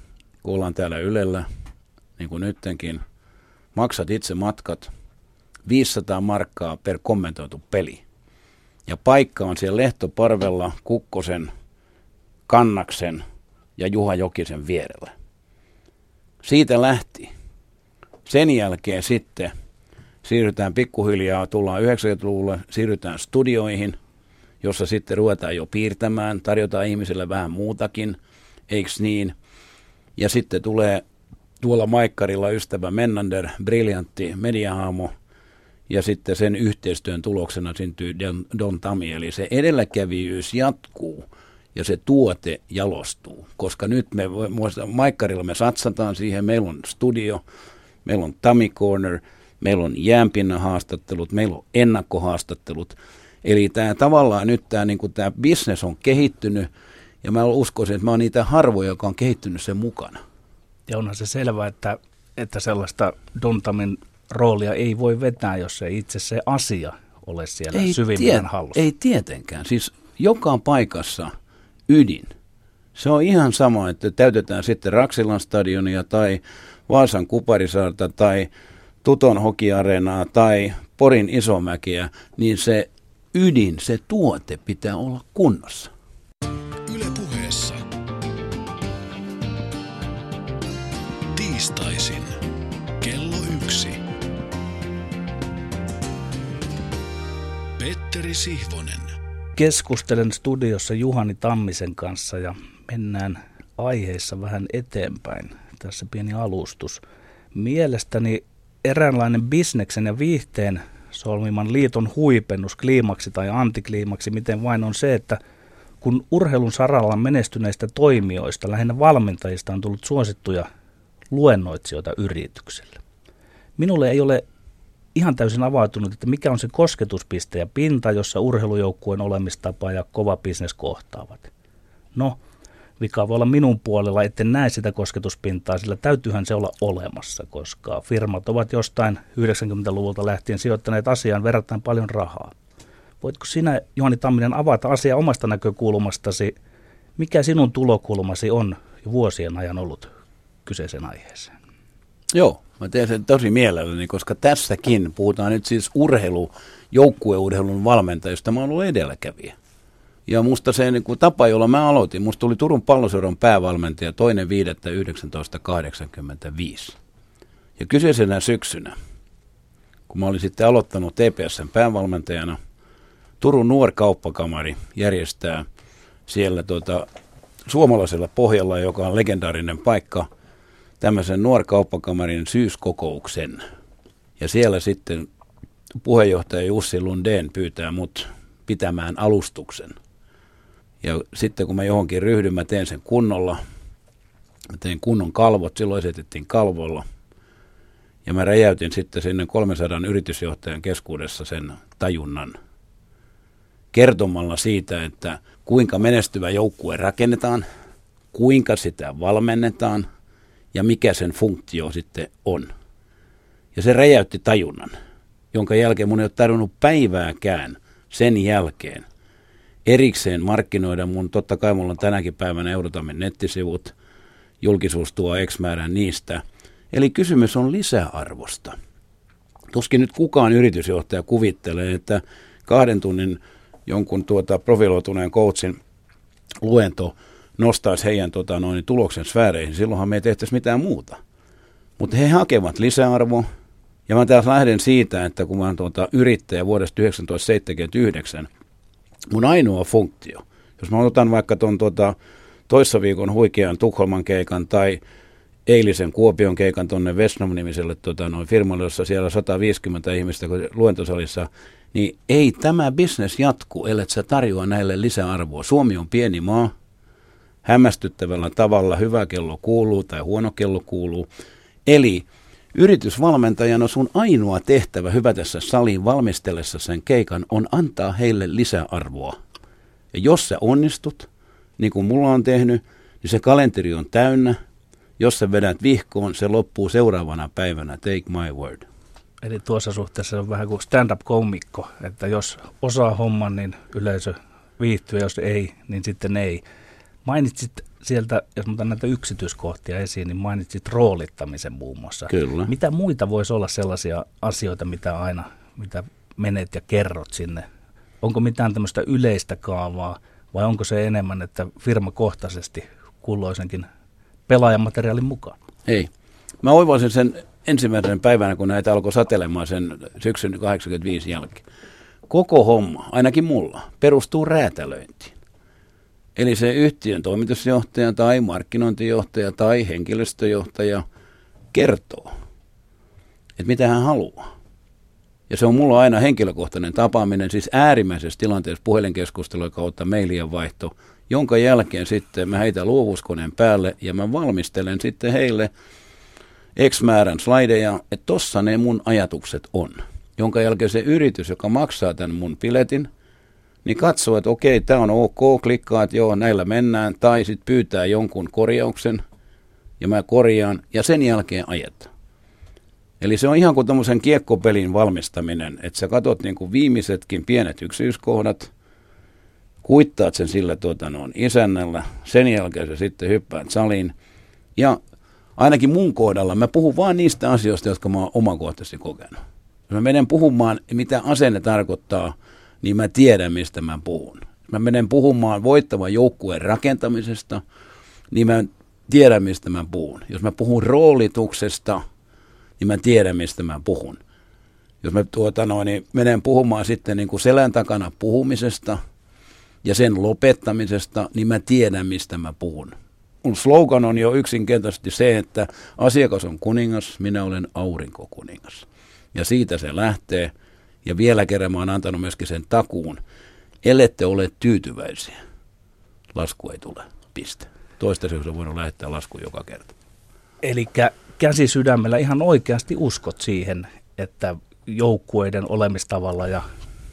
kun ollaan täällä Ylellä, niin kuin nyttenkin, maksat itse matkat, 500 markkaa per kommentoitu peli. Ja paikka on siellä Lehtoparvella Kukkosen, Kannaksen ja Juha Jokisen vierellä. Siitä lähti. Sen jälkeen sitten siirrytään pikkuhiljaa, tullaan 90-luvulle, siirrytään studioihin, jossa sitten ruvetaan jo piirtämään, tarjotaan ihmisille vähän muutakin, eikö niin? Ja sitten tulee tuolla Maikkarilla ystävä Mennander, briljantti mediahaamo, ja sitten sen yhteistyön tuloksena syntyy Don, Don Tami, eli se edelläkävijyys jatkuu ja se tuote jalostuu, koska nyt me, Maikkarilla me satsataan siihen, meillä on studio, meillä on Tami Corner, meillä on jäänpinnan haastattelut, meillä on ennakkohaastattelut, eli tämä tavallaan nyt tämä niin tämä business on kehittynyt, ja mä uskoisin, että mä oon niitä harvoja, joka on kehittynyt sen mukana. Ja onhan se selvä, että, että sellaista Dontamin roolia ei voi vetää, jos ei itse se asia ole siellä ei syvimmän hallussa. Ei tietenkään. Siis joka paikassa ydin. Se on ihan sama, että täytetään sitten Raksilan stadionia tai Vaasan Kuparisaarta tai Tuton hokiareenaa tai Porin isomäkiä, niin se ydin, se tuote pitää olla kunnossa. Yle puheessa. Tiistaisin. Kello yksi. Petteri Sihvonen. Keskustelen studiossa Juhani Tammisen kanssa ja mennään aiheissa vähän eteenpäin. Tässä pieni alustus. Mielestäni eräänlainen bisneksen ja viihteen solmiman liiton huipennus, kliimaksi tai antikliimaksi, miten vain on se, että kun urheilun saralla menestyneistä toimijoista, lähinnä valmentajista, on tullut suosittuja luennoitsijoita yritykselle. Minulle ei ole ihan täysin avautunut, että mikä on se kosketuspiste ja pinta, jossa urheilujoukkueen olemistapa ja kova bisnes kohtaavat. No, vika voi olla minun puolella, etten näe sitä kosketuspintaa, sillä täytyyhän se olla olemassa, koska firmat ovat jostain 90-luvulta lähtien sijoittaneet asiaan verrattain paljon rahaa. Voitko sinä, Juhani Tamminen, avata asiaa omasta näkökulmastasi? Mikä sinun tulokulmasi on jo vuosien ajan ollut kyseisen aiheeseen? Joo, mä teen sen tosi mielelläni, koska tässäkin puhutaan nyt siis urheilu, joukkueurheilun valmentajista. Mä oon ollut edelläkävijä. Ja musta se niin kuin tapa, jolla mä aloitin, musta tuli Turun palloseuran päävalmentaja toinen 5.1985. Ja kyseisenä syksynä, kun mä olin sitten aloittanut TPSn päävalmentajana, Turun nuorkauppakamari järjestää siellä tuota, suomalaisella pohjalla, joka on legendaarinen paikka, tämmöisen nuorkauppakamarin syyskokouksen. Ja siellä sitten puheenjohtaja Jussi Lundeen pyytää mut pitämään alustuksen. Ja sitten kun mä johonkin ryhdyn, mä teen sen kunnolla. Mä tein kunnon kalvot, silloin esitettiin kalvoilla. Ja mä räjäytin sitten sinne 300 yritysjohtajan keskuudessa sen tajunnan kertomalla siitä, että kuinka menestyvä joukkue rakennetaan, kuinka sitä valmennetaan ja mikä sen funktio sitten on. Ja se räjäytti tajunnan, jonka jälkeen mun ei ole tarvinnut päivääkään sen jälkeen erikseen markkinoida mun, totta kai mulla on tänäkin päivänä Eurotamin nettisivut, julkisuus tuo X määrän niistä. Eli kysymys on lisäarvosta. Tuskin nyt kukaan yritysjohtaja kuvittelee, että kahden tunnin jonkun tuota profiloituneen coachin luento nostaisi heidän tota, noin, tuloksen sfääreihin. Silloinhan me ei tehtäisi mitään muuta. Mutta he hakevat lisäarvoa. Ja mä taas lähden siitä, että kun mä oon tuota, yrittäjä vuodesta 1979, mun ainoa funktio, jos mä otan vaikka tuon tuota, toissa viikon huikean Tukholman keikan tai eilisen Kuopion keikan tuonne Vesnom-nimiselle tota, noin firmalle, jossa siellä 150 ihmistä luentosalissa, niin ei tämä bisnes jatku, ellei sä tarjoa näille lisäarvoa. Suomi on pieni maa, hämmästyttävällä tavalla hyvä kello kuuluu tai huono kello kuuluu. Eli yritysvalmentajana sun ainoa tehtävä hyvä tässä saliin valmistellessa sen keikan on antaa heille lisäarvoa. Ja jos sä onnistut, niin kuin mulla on tehnyt, niin se kalenteri on täynnä. Jos sä vedät vihkoon, se loppuu seuraavana päivänä. Take my word. Eli tuossa suhteessa on vähän kuin stand-up-komikko, että jos osaa homman, niin yleisö viihtyy, jos ei, niin sitten ei. Mainitsit sieltä, jos otan näitä yksityiskohtia esiin, niin mainitsit roolittamisen muun muassa. Kyllä. Mitä muita voisi olla sellaisia asioita, mitä aina, mitä menet ja kerrot sinne? Onko mitään tämmöistä yleistä kaavaa vai onko se enemmän, että firmakohtaisesti kulloisenkin pelaajamateriaalin mukaan? Ei. Mä oivalsin sen ensimmäisen päivänä, kun näitä alkoi satelemaan sen syksyn 85 jälkeen. Koko homma, ainakin mulla, perustuu räätälöintiin. Eli se yhtiön toimitusjohtaja tai markkinointijohtaja tai henkilöstöjohtaja kertoo, että mitä hän haluaa. Ja se on mulla aina henkilökohtainen tapaaminen, siis äärimmäisessä tilanteessa puhelinkeskustelua kautta mailien vaihto, jonka jälkeen sitten mä heitän luovuuskoneen päälle ja mä valmistelen sitten heille X määrän slideja, että tossa ne mun ajatukset on. Jonka jälkeen se yritys, joka maksaa tämän mun piletin, niin katsoo, että okei, tämä on ok, klikkaa, että joo, näillä mennään, tai sitten pyytää jonkun korjauksen, ja mä korjaan, ja sen jälkeen ajetaan. Eli se on ihan kuin tämmöisen kiekkopelin valmistaminen, että sä katot niin kuin viimeisetkin pienet yksityiskohdat, kuittaat sen sillä tuota, noin isännällä, sen jälkeen sä sitten hyppäät saliin, ja ainakin mun kohdalla mä puhun vain niistä asioista, jotka mä oon omakohtaisesti kokenut. Mä menen puhumaan, mitä asenne tarkoittaa, niin mä tiedän, mistä mä puhun. Mä menen puhumaan voittavan joukkueen rakentamisesta, niin mä tiedän, mistä mä puhun. Jos mä puhun roolituksesta, niin mä tiedän, mistä mä puhun. Jos mä tuota noin, niin menen puhumaan sitten niin kuin selän takana puhumisesta ja sen lopettamisesta, niin mä tiedän, mistä mä puhun. Mun slogan on jo yksinkertaisesti se, että asiakas on kuningas, minä olen aurinkokuningas. Ja siitä se lähtee. Ja vielä kerran mä oon antanut myöskin sen takuun. Ellette ole tyytyväisiä, lasku ei tule. Piste. Toistaiseksi on voinut lähettää lasku joka kerta. Eli käsi sydämellä ihan oikeasti uskot siihen, että joukkueiden olemistavalla ja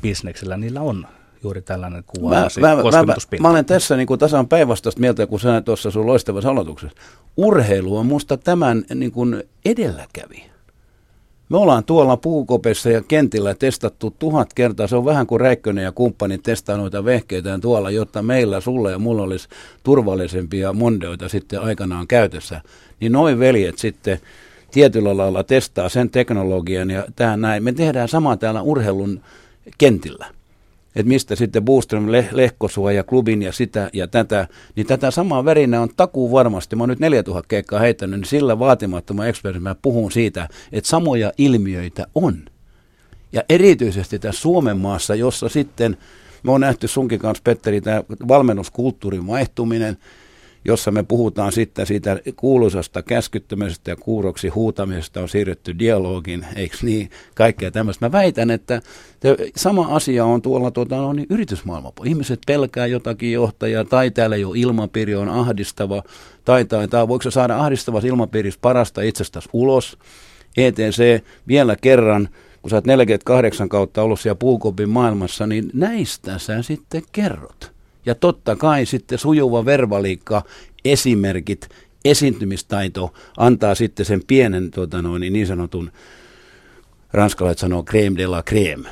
bisneksellä niillä on juuri tällainen kuva. Mä, mä, mä, mä, olen tässä niin kuin tasan päinvastaista mieltä, kun sä tuossa sun loistavassa aloituksessa. Urheilu on musta tämän niin kuin edelläkävijä. Me ollaan tuolla puukopessa ja kentillä testattu tuhat kertaa. Se on vähän kuin Räikkönen ja kumppani testaa noita vehkeitä tuolla, jotta meillä, sulle ja mulla olisi turvallisempia mondeoita sitten aikanaan käytössä. Niin noin veljet sitten tietyllä lailla testaa sen teknologian ja tähän näin. Me tehdään sama täällä urheilun kentillä että mistä sitten Boostrom, Le- Lehkosua ja klubin ja sitä ja tätä, niin tätä samaa värinä on takuu varmasti. Mä oon nyt 4000 keikkaa heittänyt, niin sillä vaatimattoman ekspertin mä puhun siitä, että samoja ilmiöitä on. Ja erityisesti tässä Suomen maassa, jossa sitten, me on nähty sunkin kanssa, Petteri, tämä valmennuskulttuurin vaihtuminen, jossa me puhutaan sitten siitä kuuluisasta käskyttämisestä ja kuuroksi huutamisesta on siirretty dialogiin, eikö niin, kaikkea tämmöistä. Mä väitän, että sama asia on tuolla tuota, no, niin yritysmaailma. Ihmiset pelkää jotakin johtajaa, tai täällä jo ilmapiiri on ahdistava, tai, tai, tai voiko saada ahdistavassa ilmapiirissä parasta itsestäsi ulos. ETC vielä kerran, kun sä oot 48 kautta ollut siellä puukopin maailmassa, niin näistä sä sitten kerrot. Ja totta kai sitten sujuva verbaliikka, esimerkit, esiintymistaito antaa sitten sen pienen tota noin, niin sanotun, ranskalaiset sanoo crème de la crème.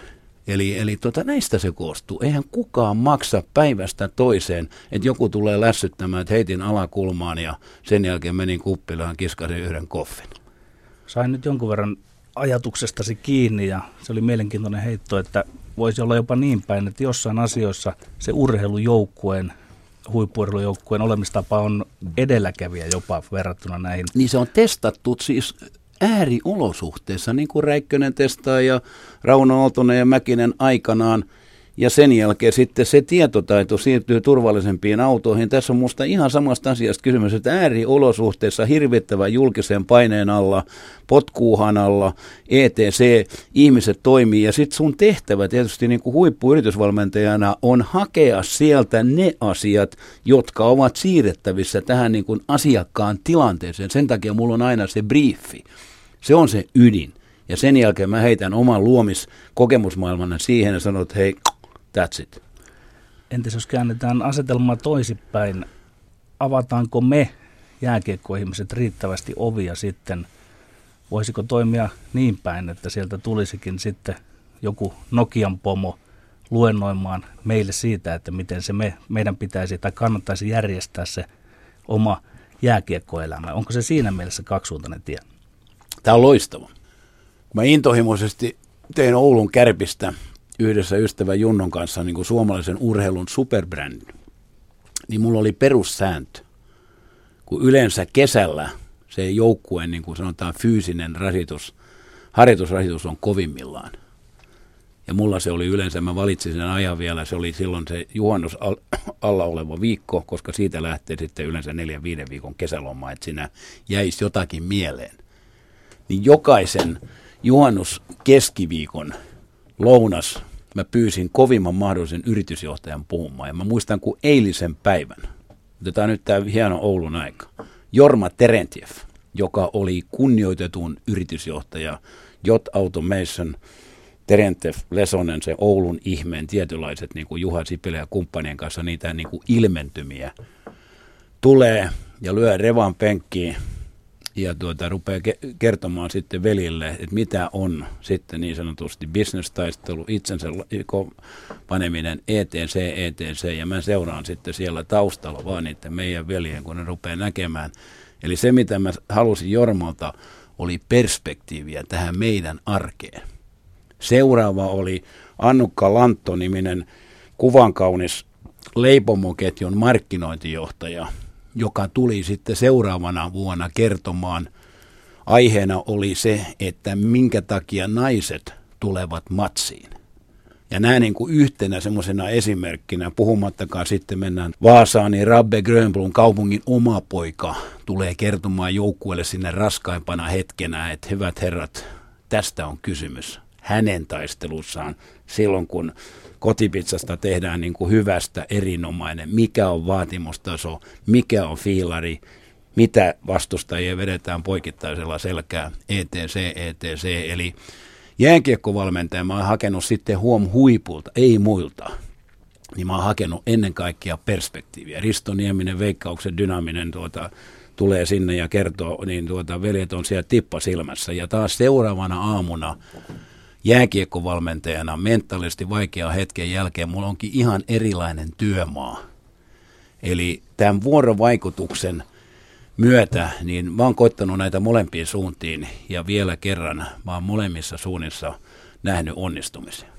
Eli, eli tota, näistä se koostuu. Eihän kukaan maksa päivästä toiseen, että joku tulee lässyttämään, että heitin alakulmaan ja sen jälkeen menin kuppilaan, kiskasin yhden koffin. Sain nyt jonkun verran ajatuksestasi kiinni ja se oli mielenkiintoinen heitto, että voisi olla jopa niin päin, että jossain asioissa se urheilujoukkueen huippuurheilujoukkueen olemistapa on edelläkävijä jopa verrattuna näihin. Niin se on testattu siis ääriolosuhteissa, niin kuin Räikkönen testaa ja Rauno Aaltonen ja Mäkinen aikanaan – ja sen jälkeen sitten se tietotaito siirtyy turvallisempiin autoihin. Tässä on minusta ihan samasta asiasta kysymys, että ääriolosuhteissa hirvittävän julkisen paineen alla, potkuuhan alla, ETC, ihmiset toimii ja sitten sun tehtävä tietysti niin kuin huippuyritysvalmentajana on hakea sieltä ne asiat, jotka ovat siirrettävissä tähän niin kuin asiakkaan tilanteeseen. Sen takia mulla on aina se briefi. Se on se ydin. Ja sen jälkeen mä heitän oman luomiskokemusmaailman siihen ja sanon, että hei, That's it. Entäs jos käännetään asetelmaa toisipäin, avataanko me jääkiekkoihmiset riittävästi ovia sitten? Voisiko toimia niin päin, että sieltä tulisikin sitten joku Nokian pomo luennoimaan meille siitä, että miten se me, meidän pitäisi tai kannattaisi järjestää se oma jääkiekkoelämä. Onko se siinä mielessä kaksisuuntainen tie? Tämä on loistava. Mä intohimoisesti tein Oulun kärpistä yhdessä ystävä Junnon kanssa niin kuin suomalaisen urheilun superbrändin, niin mulla oli perussääntö, kun yleensä kesällä se joukkueen niin kuin sanotaan fyysinen rasitus, harjoitusrasitus on kovimmillaan. Ja mulla se oli yleensä, mä valitsin sen ajan vielä, se oli silloin se juhannus alla oleva viikko, koska siitä lähtee sitten yleensä neljän viiden viikon kesäloma, että siinä jäisi jotakin mieleen. Niin jokaisen juhannus keskiviikon lounas mä pyysin kovimman mahdollisen yritysjohtajan puhumaan. Ja mä muistan kuin eilisen päivän. Otetaan nyt tämä hieno Oulun aika. Jorma Terentiev, joka oli kunnioitetun yritysjohtaja J Automation, Terentiev, Lesonen, se Oulun ihmeen tietynlaiset niin kuin Juha Sipilä ja kumppanien kanssa niitä niin kuin ilmentymiä tulee ja lyö revan penkkiin ja tuota, rupeaa ke- kertomaan sitten velille, että mitä on sitten niin sanotusti bisnestaistelu, itsensä paneminen ETC, ETC, ja mä seuraan sitten siellä taustalla vaan niiden meidän veljen, kun ne rupeaa näkemään. Eli se, mitä mä halusin Jormalta, oli perspektiiviä tähän meidän arkeen. Seuraava oli Annukka Lantto-niminen kuvankaunis leipomoketjun markkinointijohtaja, joka tuli sitten seuraavana vuonna kertomaan. Aiheena oli se, että minkä takia naiset tulevat matsiin. Ja näin niin kuin yhtenä semmoisena esimerkkinä, puhumattakaan sitten mennään Vaasaan, niin Rabbe Grönblom, kaupungin oma poika, tulee kertomaan joukkueelle sinne raskaimpana hetkenä, että hyvät herrat, tästä on kysymys hänen taistelussaan silloin, kun kotipizzasta tehdään niin kuin hyvästä erinomainen, mikä on vaatimustaso, mikä on fiilari, mitä vastustajia vedetään poikittaisella selkää, etc, etc. Eli jääkiekkovalmentaja mä oon hakenut sitten huom huipulta, ei muilta. Niin mä oon hakenut ennen kaikkea perspektiiviä. Risto Nieminen, veikkauksen dynaaminen tuota, tulee sinne ja kertoo, niin tuota, veljet on siellä tippa silmässä. Ja taas seuraavana aamuna jääkiekkovalmentajana mentaalisesti vaikean hetken jälkeen mulla onkin ihan erilainen työmaa. Eli tämän vuorovaikutuksen myötä, niin mä oon koittanut näitä molempiin suuntiin ja vielä kerran mä oon molemmissa suunnissa nähnyt onnistumisia.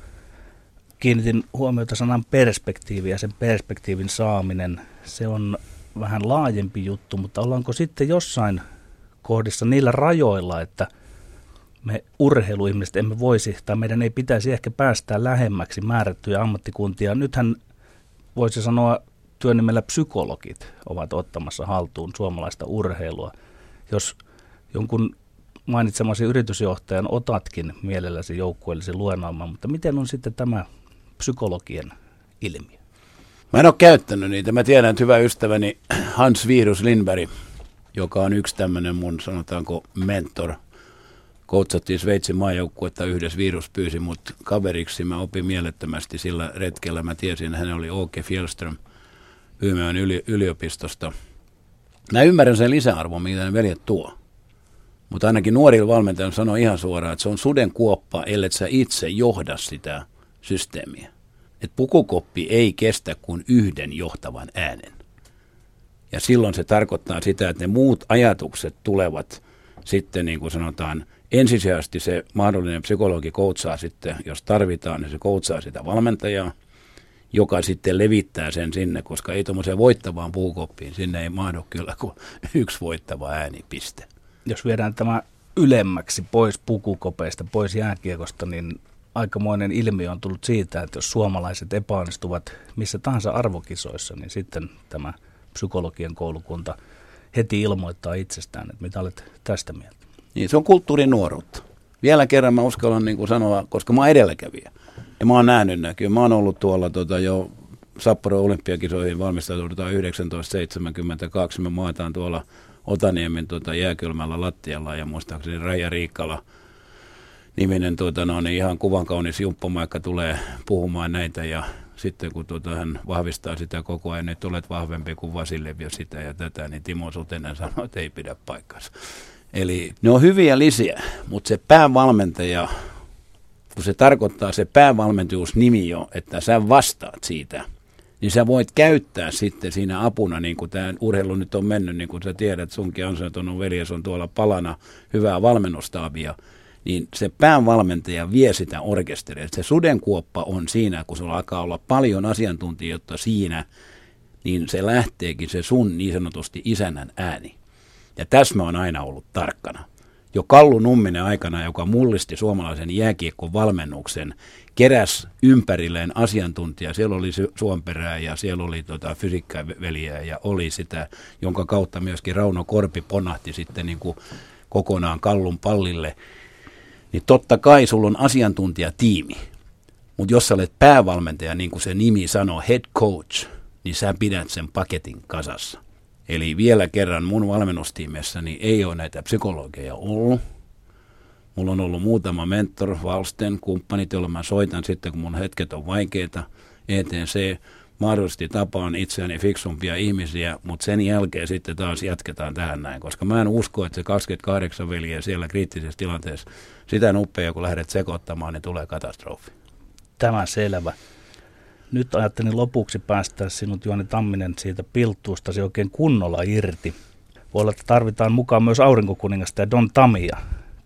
Kiinnitin huomiota sanan perspektiivi ja sen perspektiivin saaminen. Se on vähän laajempi juttu, mutta ollaanko sitten jossain kohdissa niillä rajoilla, että – me urheiluihmiset emme voisi tai meidän ei pitäisi ehkä päästää lähemmäksi määrättyjä ammattikuntia. Nythän voisi sanoa työnimellä psykologit ovat ottamassa haltuun suomalaista urheilua. Jos jonkun mainitsemasi yritysjohtajan otatkin mielelläsi joukkueellesi luennoimaan, mutta miten on sitten tämä psykologien ilmiö? Mä en ole käyttänyt niitä. Mä tiedän, että hyvä ystäväni Hans Virus Lindberg, joka on yksi tämmöinen mun sanotaanko mentor – koutsattiin Sveitsin maajoukkuetta yhdessä, virus pyysi mut kaveriksi. Mä opin mielettömästi sillä retkellä. Mä tiesin, hän oli Åke Fjellström, Yymön yli, yliopistosta. Mä ymmärrän sen lisäarvon, mitä ne veljet tuo. Mutta ainakin nuorilla valmentajilla sanoo ihan suoraan, että se on suden kuoppa, ellei sä itse johda sitä systeemiä. Että pukukoppi ei kestä kuin yhden johtavan äänen. Ja silloin se tarkoittaa sitä, että ne muut ajatukset tulevat sitten, niin kuin sanotaan, ensisijaisesti se mahdollinen psykologi koutsaa sitten, jos tarvitaan, niin se koutsaa sitä valmentajaa, joka sitten levittää sen sinne, koska ei tuommoiseen voittavaan puukoppiin, sinne ei mahdu kyllä kuin yksi voittava äänipiste. Jos viedään tämä ylemmäksi pois pukukopeista, pois jääkiekosta, niin aikamoinen ilmiö on tullut siitä, että jos suomalaiset epäonnistuvat missä tahansa arvokisoissa, niin sitten tämä psykologian koulukunta heti ilmoittaa itsestään, että mitä olet tästä mieltä. Niin, se on kulttuurin nuoruutta. Vielä kerran mä uskallan niin kuin sanoa, koska mä oon edelläkävijä. Ja mä oon nähnyt näkyy. Mä oon ollut tuolla tota, jo Sapporo olympiakisoihin valmistaudutaan 1972. Me maataan tuolla Otaniemen tota, jääkylmällä lattialla ja muistaakseni Raija Riikkala niminen tuota, no, niin ihan kuvan kaunis jumppamaikka tulee puhumaan näitä ja sitten kun tuota, hän vahvistaa sitä koko ajan, että olet vahvempi kuin Vasiljev ja sitä ja tätä, niin Timo Sutenen sanoi, että ei pidä paikkansa. Eli ne on hyviä lisiä, mutta se päävalmentaja, kun se tarkoittaa se päävalmentajuusnimi jo, että sä vastaat siitä, niin sä voit käyttää sitten siinä apuna, niin kuin tämä urheilu nyt on mennyt, niin kuin sä tiedät, sunkin ansaitun veljes on tuolla palana hyvää valmennustaavia, niin se päävalmentaja vie sitä orkesteria. Se sudenkuoppa on siinä, kun sulla alkaa olla paljon asiantuntijoita siinä, niin se lähteekin se sun niin sanotusti isännän ääni. Ja tässä mä oon aina ollut tarkkana. Jo Kallu Numminen aikana, joka mullisti suomalaisen jääkiekon valmennuksen, keräs ympärilleen asiantuntija. Siellä oli Suomperää ja siellä oli tota fysiikkaveliä ja oli sitä, jonka kautta myöskin Rauno Korpi ponahti sitten niin kuin kokonaan Kallun pallille. Niin totta kai sulla on asiantuntijatiimi, mutta jos sä olet päävalmentaja, niin kuin se nimi sanoo, head coach, niin sä pidät sen paketin kasassa. Eli vielä kerran mun valmennustiimessäni ei ole näitä psykologeja ollut. Mulla on ollut muutama mentor, Valsten, kumppanit, joilla mä soitan sitten, kun mun hetket on vaikeita. ETC, mahdollisesti tapaan itseäni fiksumpia ihmisiä, mutta sen jälkeen sitten taas jatketaan tähän näin, koska mä en usko, että se 28 veliä siellä kriittisessä tilanteessa, sitä nuppeja kun lähdet sekoittamaan, niin tulee katastrofi. Tämä selvä. Nyt ajattelin lopuksi päästä sinut Juoni Tamminen siitä pilttuustasi oikein kunnolla irti. Voi olla, että tarvitaan mukaan myös aurinkokuningasta ja Don Tamia,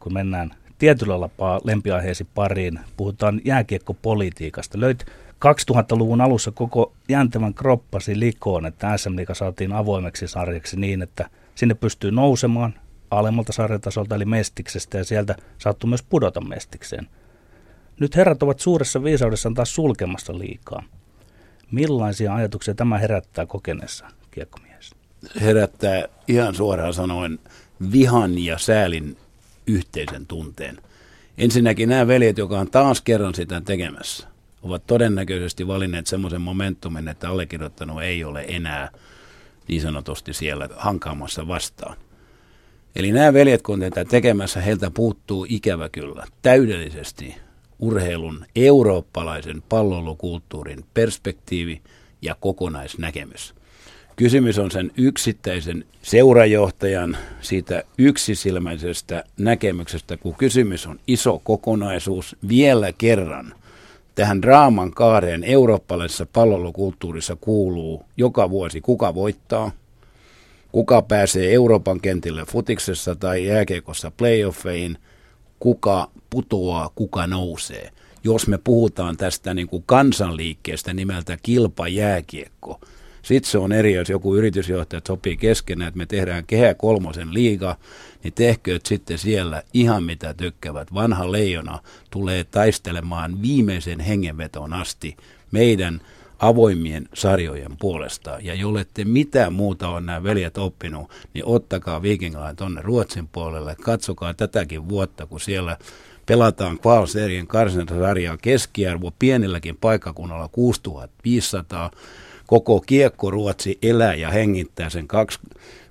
kun mennään tietyllä lapaa lempiaiheesi pariin. Puhutaan jääkiekkopolitiikasta. Löyt 2000-luvun alussa koko jäntävän kroppasi likoon, että SM Liiga saatiin avoimeksi sarjaksi niin, että sinne pystyy nousemaan alemmalta sarjatasolta eli mestiksestä ja sieltä saattoi myös pudota mestikseen – nyt herrat ovat suuressa viisaudessaan taas sulkemassa liikaa. Millaisia ajatuksia tämä herättää kokeneessa kiekkomies? Herättää ihan suoraan sanoen vihan ja säälin yhteisen tunteen. Ensinnäkin nämä veljet, jotka on taas kerran sitä tekemässä, ovat todennäköisesti valinneet semmoisen momentumin, että allekirjoittanut ei ole enää niin sanotusti siellä hankaamassa vastaan. Eli nämä veljet, kun tätä tekemässä, heiltä puuttuu ikävä kyllä täydellisesti urheilun eurooppalaisen palloilukulttuurin perspektiivi ja kokonaisnäkemys. Kysymys on sen yksittäisen seurajohtajan siitä yksisilmäisestä näkemyksestä, kun kysymys on iso kokonaisuus vielä kerran. Tähän draaman kaareen eurooppalaisessa palloilukulttuurissa kuuluu joka vuosi kuka voittaa, kuka pääsee Euroopan kentille futiksessa tai jääkeikossa playoffeihin – kuka putoaa, kuka nousee. Jos me puhutaan tästä niin kuin kansanliikkeestä nimeltä kilpajääkiekko, sitten se on eri, jos joku yritysjohtaja sopii keskenään, että me tehdään kehä kolmosen liiga, niin tehkööt sitten siellä ihan mitä tykkävät. Vanha leijona tulee taistelemaan viimeisen hengenveton asti meidän avoimien sarjojen puolesta. Ja jollette mitään muuta on nämä veljet oppinut, niin ottakaa Viking Line tuonne Ruotsin puolelle. Katsokaa tätäkin vuotta, kun siellä pelataan Kvalserien karsintasarjaa keskiarvo pienelläkin paikkakunnalla 6500 koko kiekko Ruotsi elää ja hengittää sen kaksi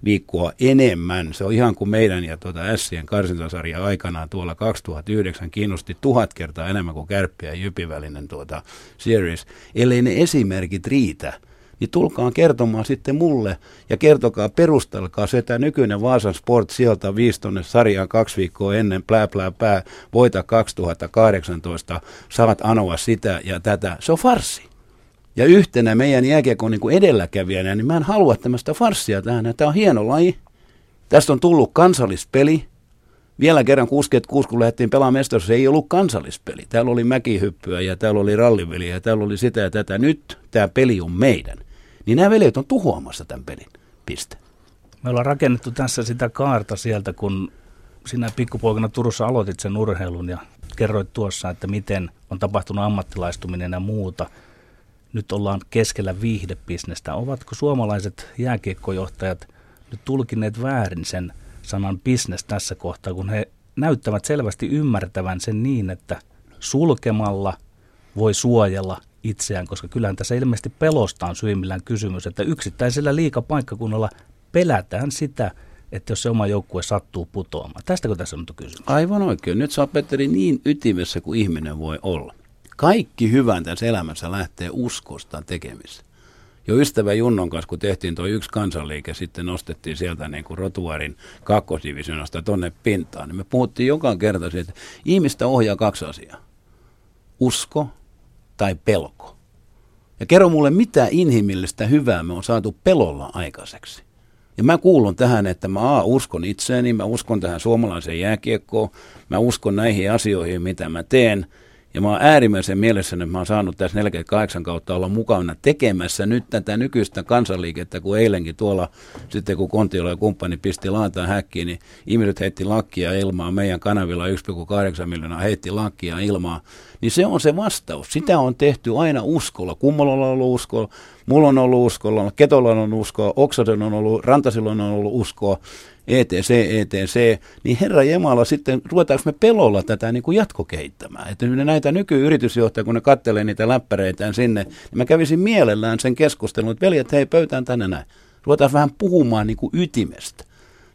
viikkoa enemmän. Se on ihan kuin meidän ja tuota Sien karsintasarja aikanaan tuolla 2009 kiinnosti tuhat kertaa enemmän kuin Kärppiä ja Jypivälinen tuota series. Ellei ne esimerkit riitä, niin tulkaa kertomaan sitten mulle ja kertokaa, perustelkaa se, että nykyinen Vaasan Sport sieltä viisi tonne sarjaan kaksi viikkoa ennen, plää plää pää, voita 2018, saat anoa sitä ja tätä. Se on farsi. Ja yhtenä meidän jääkiekon niin edelläkävijänä, niin mä en halua tämmöistä farssia tähän. Tämä on hieno laji. Tästä on tullut kansallispeli. Vielä kerran 66, kun lähdettiin pelaamaan mestaruus, ei ollut kansallispeli. Täällä oli mäkihyppyä ja täällä oli ralliveliä ja täällä oli sitä ja tätä. Nyt tämä peli on meidän. Niin nämä veljet on tuhoamassa tämän pelin. Piste. Me ollaan rakennettu tässä sitä kaarta sieltä, kun sinä pikkupoikana Turussa aloitit sen urheilun ja kerroit tuossa, että miten on tapahtunut ammattilaistuminen ja muuta. Nyt ollaan keskellä viihdebisnestä. Ovatko suomalaiset jääkiekkojohtajat nyt tulkineet väärin sen sanan business tässä kohtaa, kun he näyttävät selvästi ymmärtävän sen niin, että sulkemalla voi suojella itseään, koska kyllähän tässä ilmeisesti pelosta on syimmillään kysymys, että yksittäisellä liikapaikkakunnalla pelätään sitä, että jos se oma joukkue sattuu putoamaan. Tästäkö tässä on kysymys? Aivan oikein. Nyt oot Petteri niin ytimessä kuin ihminen voi olla. Kaikki hyvän tässä elämässä lähtee uskosta tekemistä. Jo ystävä Junnon kanssa, kun tehtiin tuo yksi kansanliike, sitten nostettiin sieltä niin kuin rotuarin kakkosdivisionasta tonne pintaan. Niin me puhuttiin joka kerta siitä, että ihmistä ohjaa kaksi asiaa. Usko tai pelko. Ja kerro mulle, mitä inhimillistä hyvää me on saatu pelolla aikaiseksi. Ja mä kuulun tähän, että mä A, uskon itseeni, mä uskon tähän suomalaiseen jääkiekkoon, mä uskon näihin asioihin, mitä mä teen – ja mä oon äärimmäisen mielessä, että mä oon saanut tässä 48 kautta olla mukana tekemässä nyt tätä nykyistä kansanliikettä, kun eilenkin tuolla, sitten kun Kontiola ja kumppani pisti laataan häkkiin, niin ihmiset heitti lakkia ilmaa, meidän kanavilla 1,8 miljoonaa heitti lakkia ilmaa, niin se on se vastaus. Sitä on tehty aina uskolla. Kummolla on ollut uskolla, mulla on ollut uskolla, Ketolla on uskoa, Oksasen on ollut, Rantasilla on ollut uskoa, ETC, ETC, niin Herra Jemala sitten ruvetaanko me pelolla tätä niin kuin jatkokehittämään. Että näitä nykyyritysjohtajia, kun ne kattelee niitä läppäreitään sinne, niin mä kävisin mielellään sen keskustelun, että veljet, hei pöytään tänne näin. Ruvetaan vähän puhumaan niin kuin ytimestä.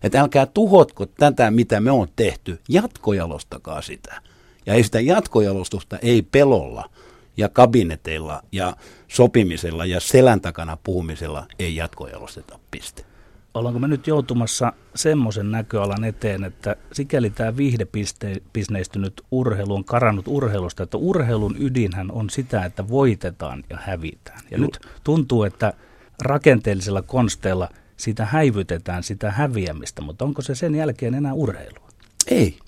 Että älkää tuhotko tätä, mitä me on tehty, jatkojalostakaa sitä. Ja ei sitä jatkojalostusta ei pelolla ja kabineteilla ja sopimisella ja selän takana puhumisella ei jatkojalosteta piste ollaanko me nyt joutumassa semmoisen näköalan eteen, että sikäli tämä viihdebisneistynyt urheilu on karannut urheilusta, että urheilun ydinhän on sitä, että voitetaan ja hävitään. Ja no. nyt tuntuu, että rakenteellisilla konsteilla sitä häivytetään sitä häviämistä, mutta onko se sen jälkeen enää urheilua? Ei.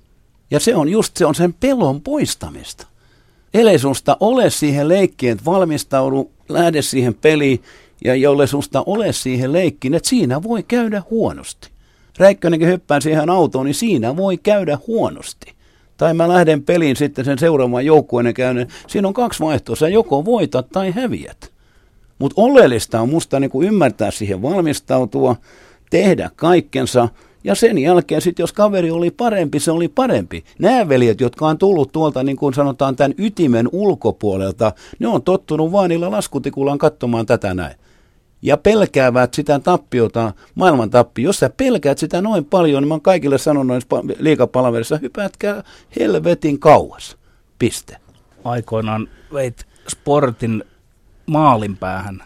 Ja se on just se on sen pelon poistamista. Ele susta ole siihen leikkiin, valmistaudu, lähde siihen peliin ja jolle susta ole siihen leikkiin, että siinä voi käydä huonosti. Räikkönenkin hyppää siihen autoon, niin siinä voi käydä huonosti. Tai mä lähden peliin sitten sen seuraavan joukkueen käyn. Siinä on kaksi vaihtoa. Joko voitat tai häviät. Mutta oleellista on musta niin ymmärtää siihen valmistautua, tehdä kaikkensa – ja sen jälkeen sitten, jos kaveri oli parempi, se oli parempi. Nämä veljet, jotka on tullut tuolta, niin kuin sanotaan, tämän ytimen ulkopuolelta, ne on tottunut vaan niillä laskutikulaan katsomaan tätä näin ja pelkäävät sitä tappiota, maailman tappi. Jos sä pelkäät sitä noin paljon, niin mä oon kaikille sanonut liikapalaverissa, hypätkää helvetin kauas. Piste. Aikoinaan veit sportin maalin päähän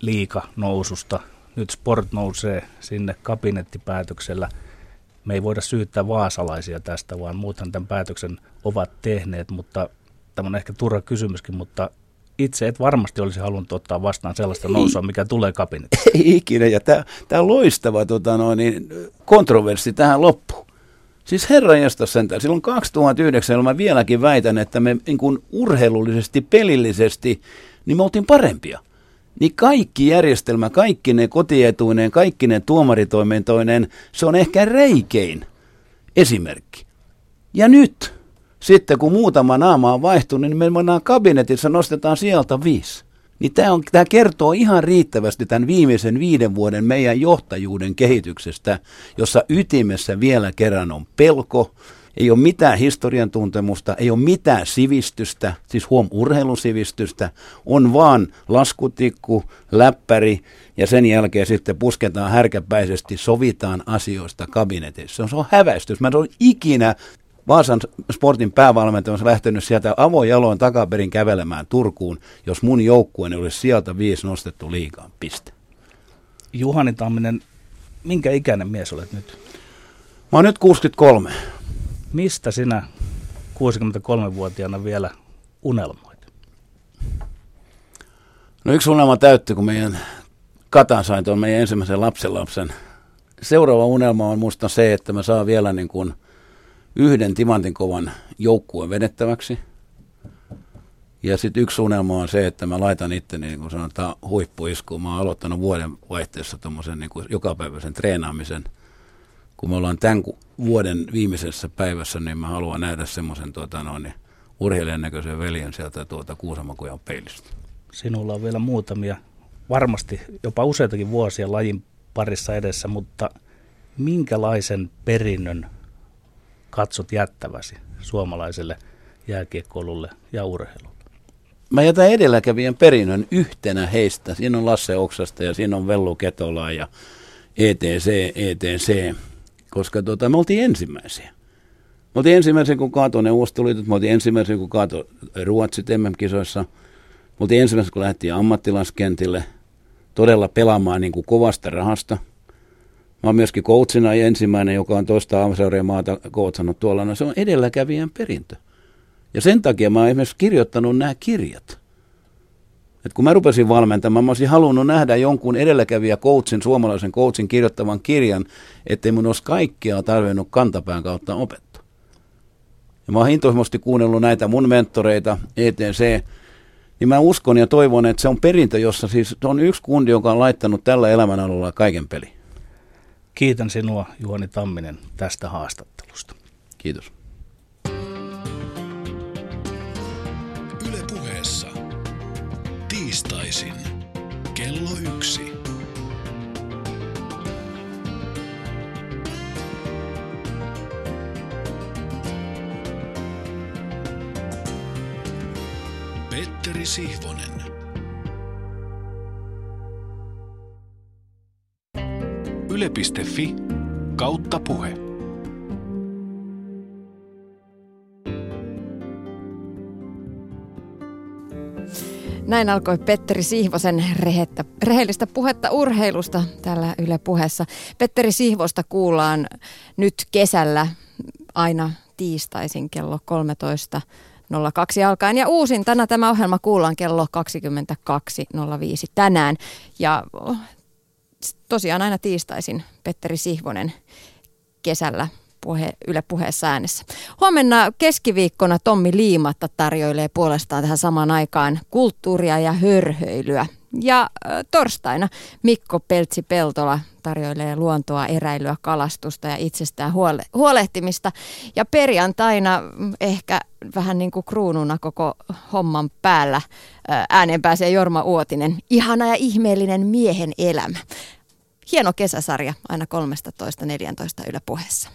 liika noususta. Nyt sport nousee sinne kabinettipäätöksellä. Me ei voida syyttää vaasalaisia tästä, vaan muuthan tämän päätöksen ovat tehneet, mutta tämä on ehkä turha kysymyskin, mutta itse et varmasti olisi halunnut ottaa vastaan sellaista nousua, mikä tulee kabinettiin. Ei ikinä, ja tämä on loistava tota noin, niin, kontroverssi tähän loppuun. Siis jästäs sentään, silloin 2009 mä vieläkin väitän, että me niin kuin urheilullisesti, pelillisesti, niin me oltiin parempia. Niin kaikki järjestelmä, kaikki ne kotietuineen, kaikki ne tuomaritoimintoinen, se on ehkä reikein esimerkki. Ja nyt sitten kun muutama naama on vaihtunut, niin me mennään kabinetissa, nostetaan sieltä viisi. Niin tämä, on, tämä kertoo ihan riittävästi tämän viimeisen viiden vuoden meidän johtajuuden kehityksestä, jossa ytimessä vielä kerran on pelko, ei ole mitään historian tuntemusta, ei ole mitään sivistystä, siis huom urheilusivistystä, on vaan laskutikku, läppäri ja sen jälkeen sitten pusketaan härkäpäisesti, sovitaan asioista kabinetissa. Se on, häväistys. Mä en ole ikinä Vaasan sportin päävalmentaja on lähtenyt sieltä avojaloin takaperin kävelemään Turkuun, jos mun joukkueeni olisi sieltä viisi nostettu liigaan. Piste. Juhani Tamminen, minkä ikäinen mies olet nyt? Mä oon nyt 63. Mistä sinä 63-vuotiaana vielä unelmoit? No yksi unelma täytti, kun meidän Katan sain tuon meidän ensimmäisen lapsenlapsen. Seuraava unelma on musta se, että mä saan vielä niin kuin yhden timantin kovan joukkueen vedettäväksi. Ja sitten yksi unelma on se, että mä laitan itteni, niin kuin sanotaan, huippuiskuun. Mä oon aloittanut vuoden vaihteessa tuommoisen niin jokapäiväisen treenaamisen. Kun me ollaan tämän vuoden viimeisessä päivässä, niin mä haluan nähdä semmoisen tuota, noin, urheilijan näköisen veljen sieltä tuota Kuusamakujan peilistä. Sinulla on vielä muutamia, varmasti jopa useitakin vuosia lajin parissa edessä, mutta minkälaisen perinnön katsot jättäväsi suomalaiselle jääkiekkoilulle ja urheilulle? Mä jätän edelläkävijän perinnön yhtenä heistä. Siinä on Lasse Oksasta ja siinä on Vellu Ketola ja ETC, ETC, koska tota, me oltiin ensimmäisiä. Me oltiin ensimmäisiä, kun kaatoi Neuvostoliitot, me oltiin ensimmäisiä, kun kaatoi Ruotsit MM-kisoissa. Me oltiin ensimmäisiä, kun lähtiin ammattilaskentille todella pelaamaan niin kuin kovasta rahasta. Mä oon myöskin coachina ensimmäinen, joka on toista Amseuria maata coachannut tuolla. No se on edelläkävijän perintö. Ja sen takia mä oon esimerkiksi kirjoittanut nämä kirjat. Et kun mä rupesin valmentamaan, mä olisin halunnut nähdä jonkun edelläkävijä coachin, suomalaisen coachin kirjoittavan kirjan, ettei mun olisi kaikkea tarvinnut kantapään kautta opettaa. Ja mä oon intohimoisesti kuunnellut näitä mun mentoreita, ETC, niin mä uskon ja toivon, että se on perintö, jossa siis on yksi kundi, joka on laittanut tällä elämänalueella kaiken peli. Kiitän sinua, Juhani Tamminen, tästä haastattelusta. Kiitos. Ylepuheessa tiistaisin kello yksi. Petteri Sihvonen. Yle.fi kautta puhe. Näin alkoi Petteri Sihvosen rehettä, rehellistä puhetta urheilusta täällä Yle puheessa. Petteri Sihvosta kuullaan nyt kesällä aina tiistaisin kello 13. 02 alkaen. Ja uusintana tämä ohjelma kuullaan kello 22.05 tänään. Ja tosiaan aina tiistaisin Petteri Sihvonen kesällä puhe, Yle puheessa äänessä. Huomenna keskiviikkona Tommi Liimatta tarjoilee puolestaan tähän samaan aikaan kulttuuria ja hörhöilyä. Ja torstaina Mikko Peltsi-Peltola tarjoilee luontoa, eräilyä, kalastusta ja itsestään huole- huolehtimista. Ja perjantaina ehkä vähän niin kuin kruununa koko homman päällä ääneen pääsee Jorma Uotinen. Ihana ja ihmeellinen miehen elämä. Hieno kesäsarja aina 13.14 Yle puheessa.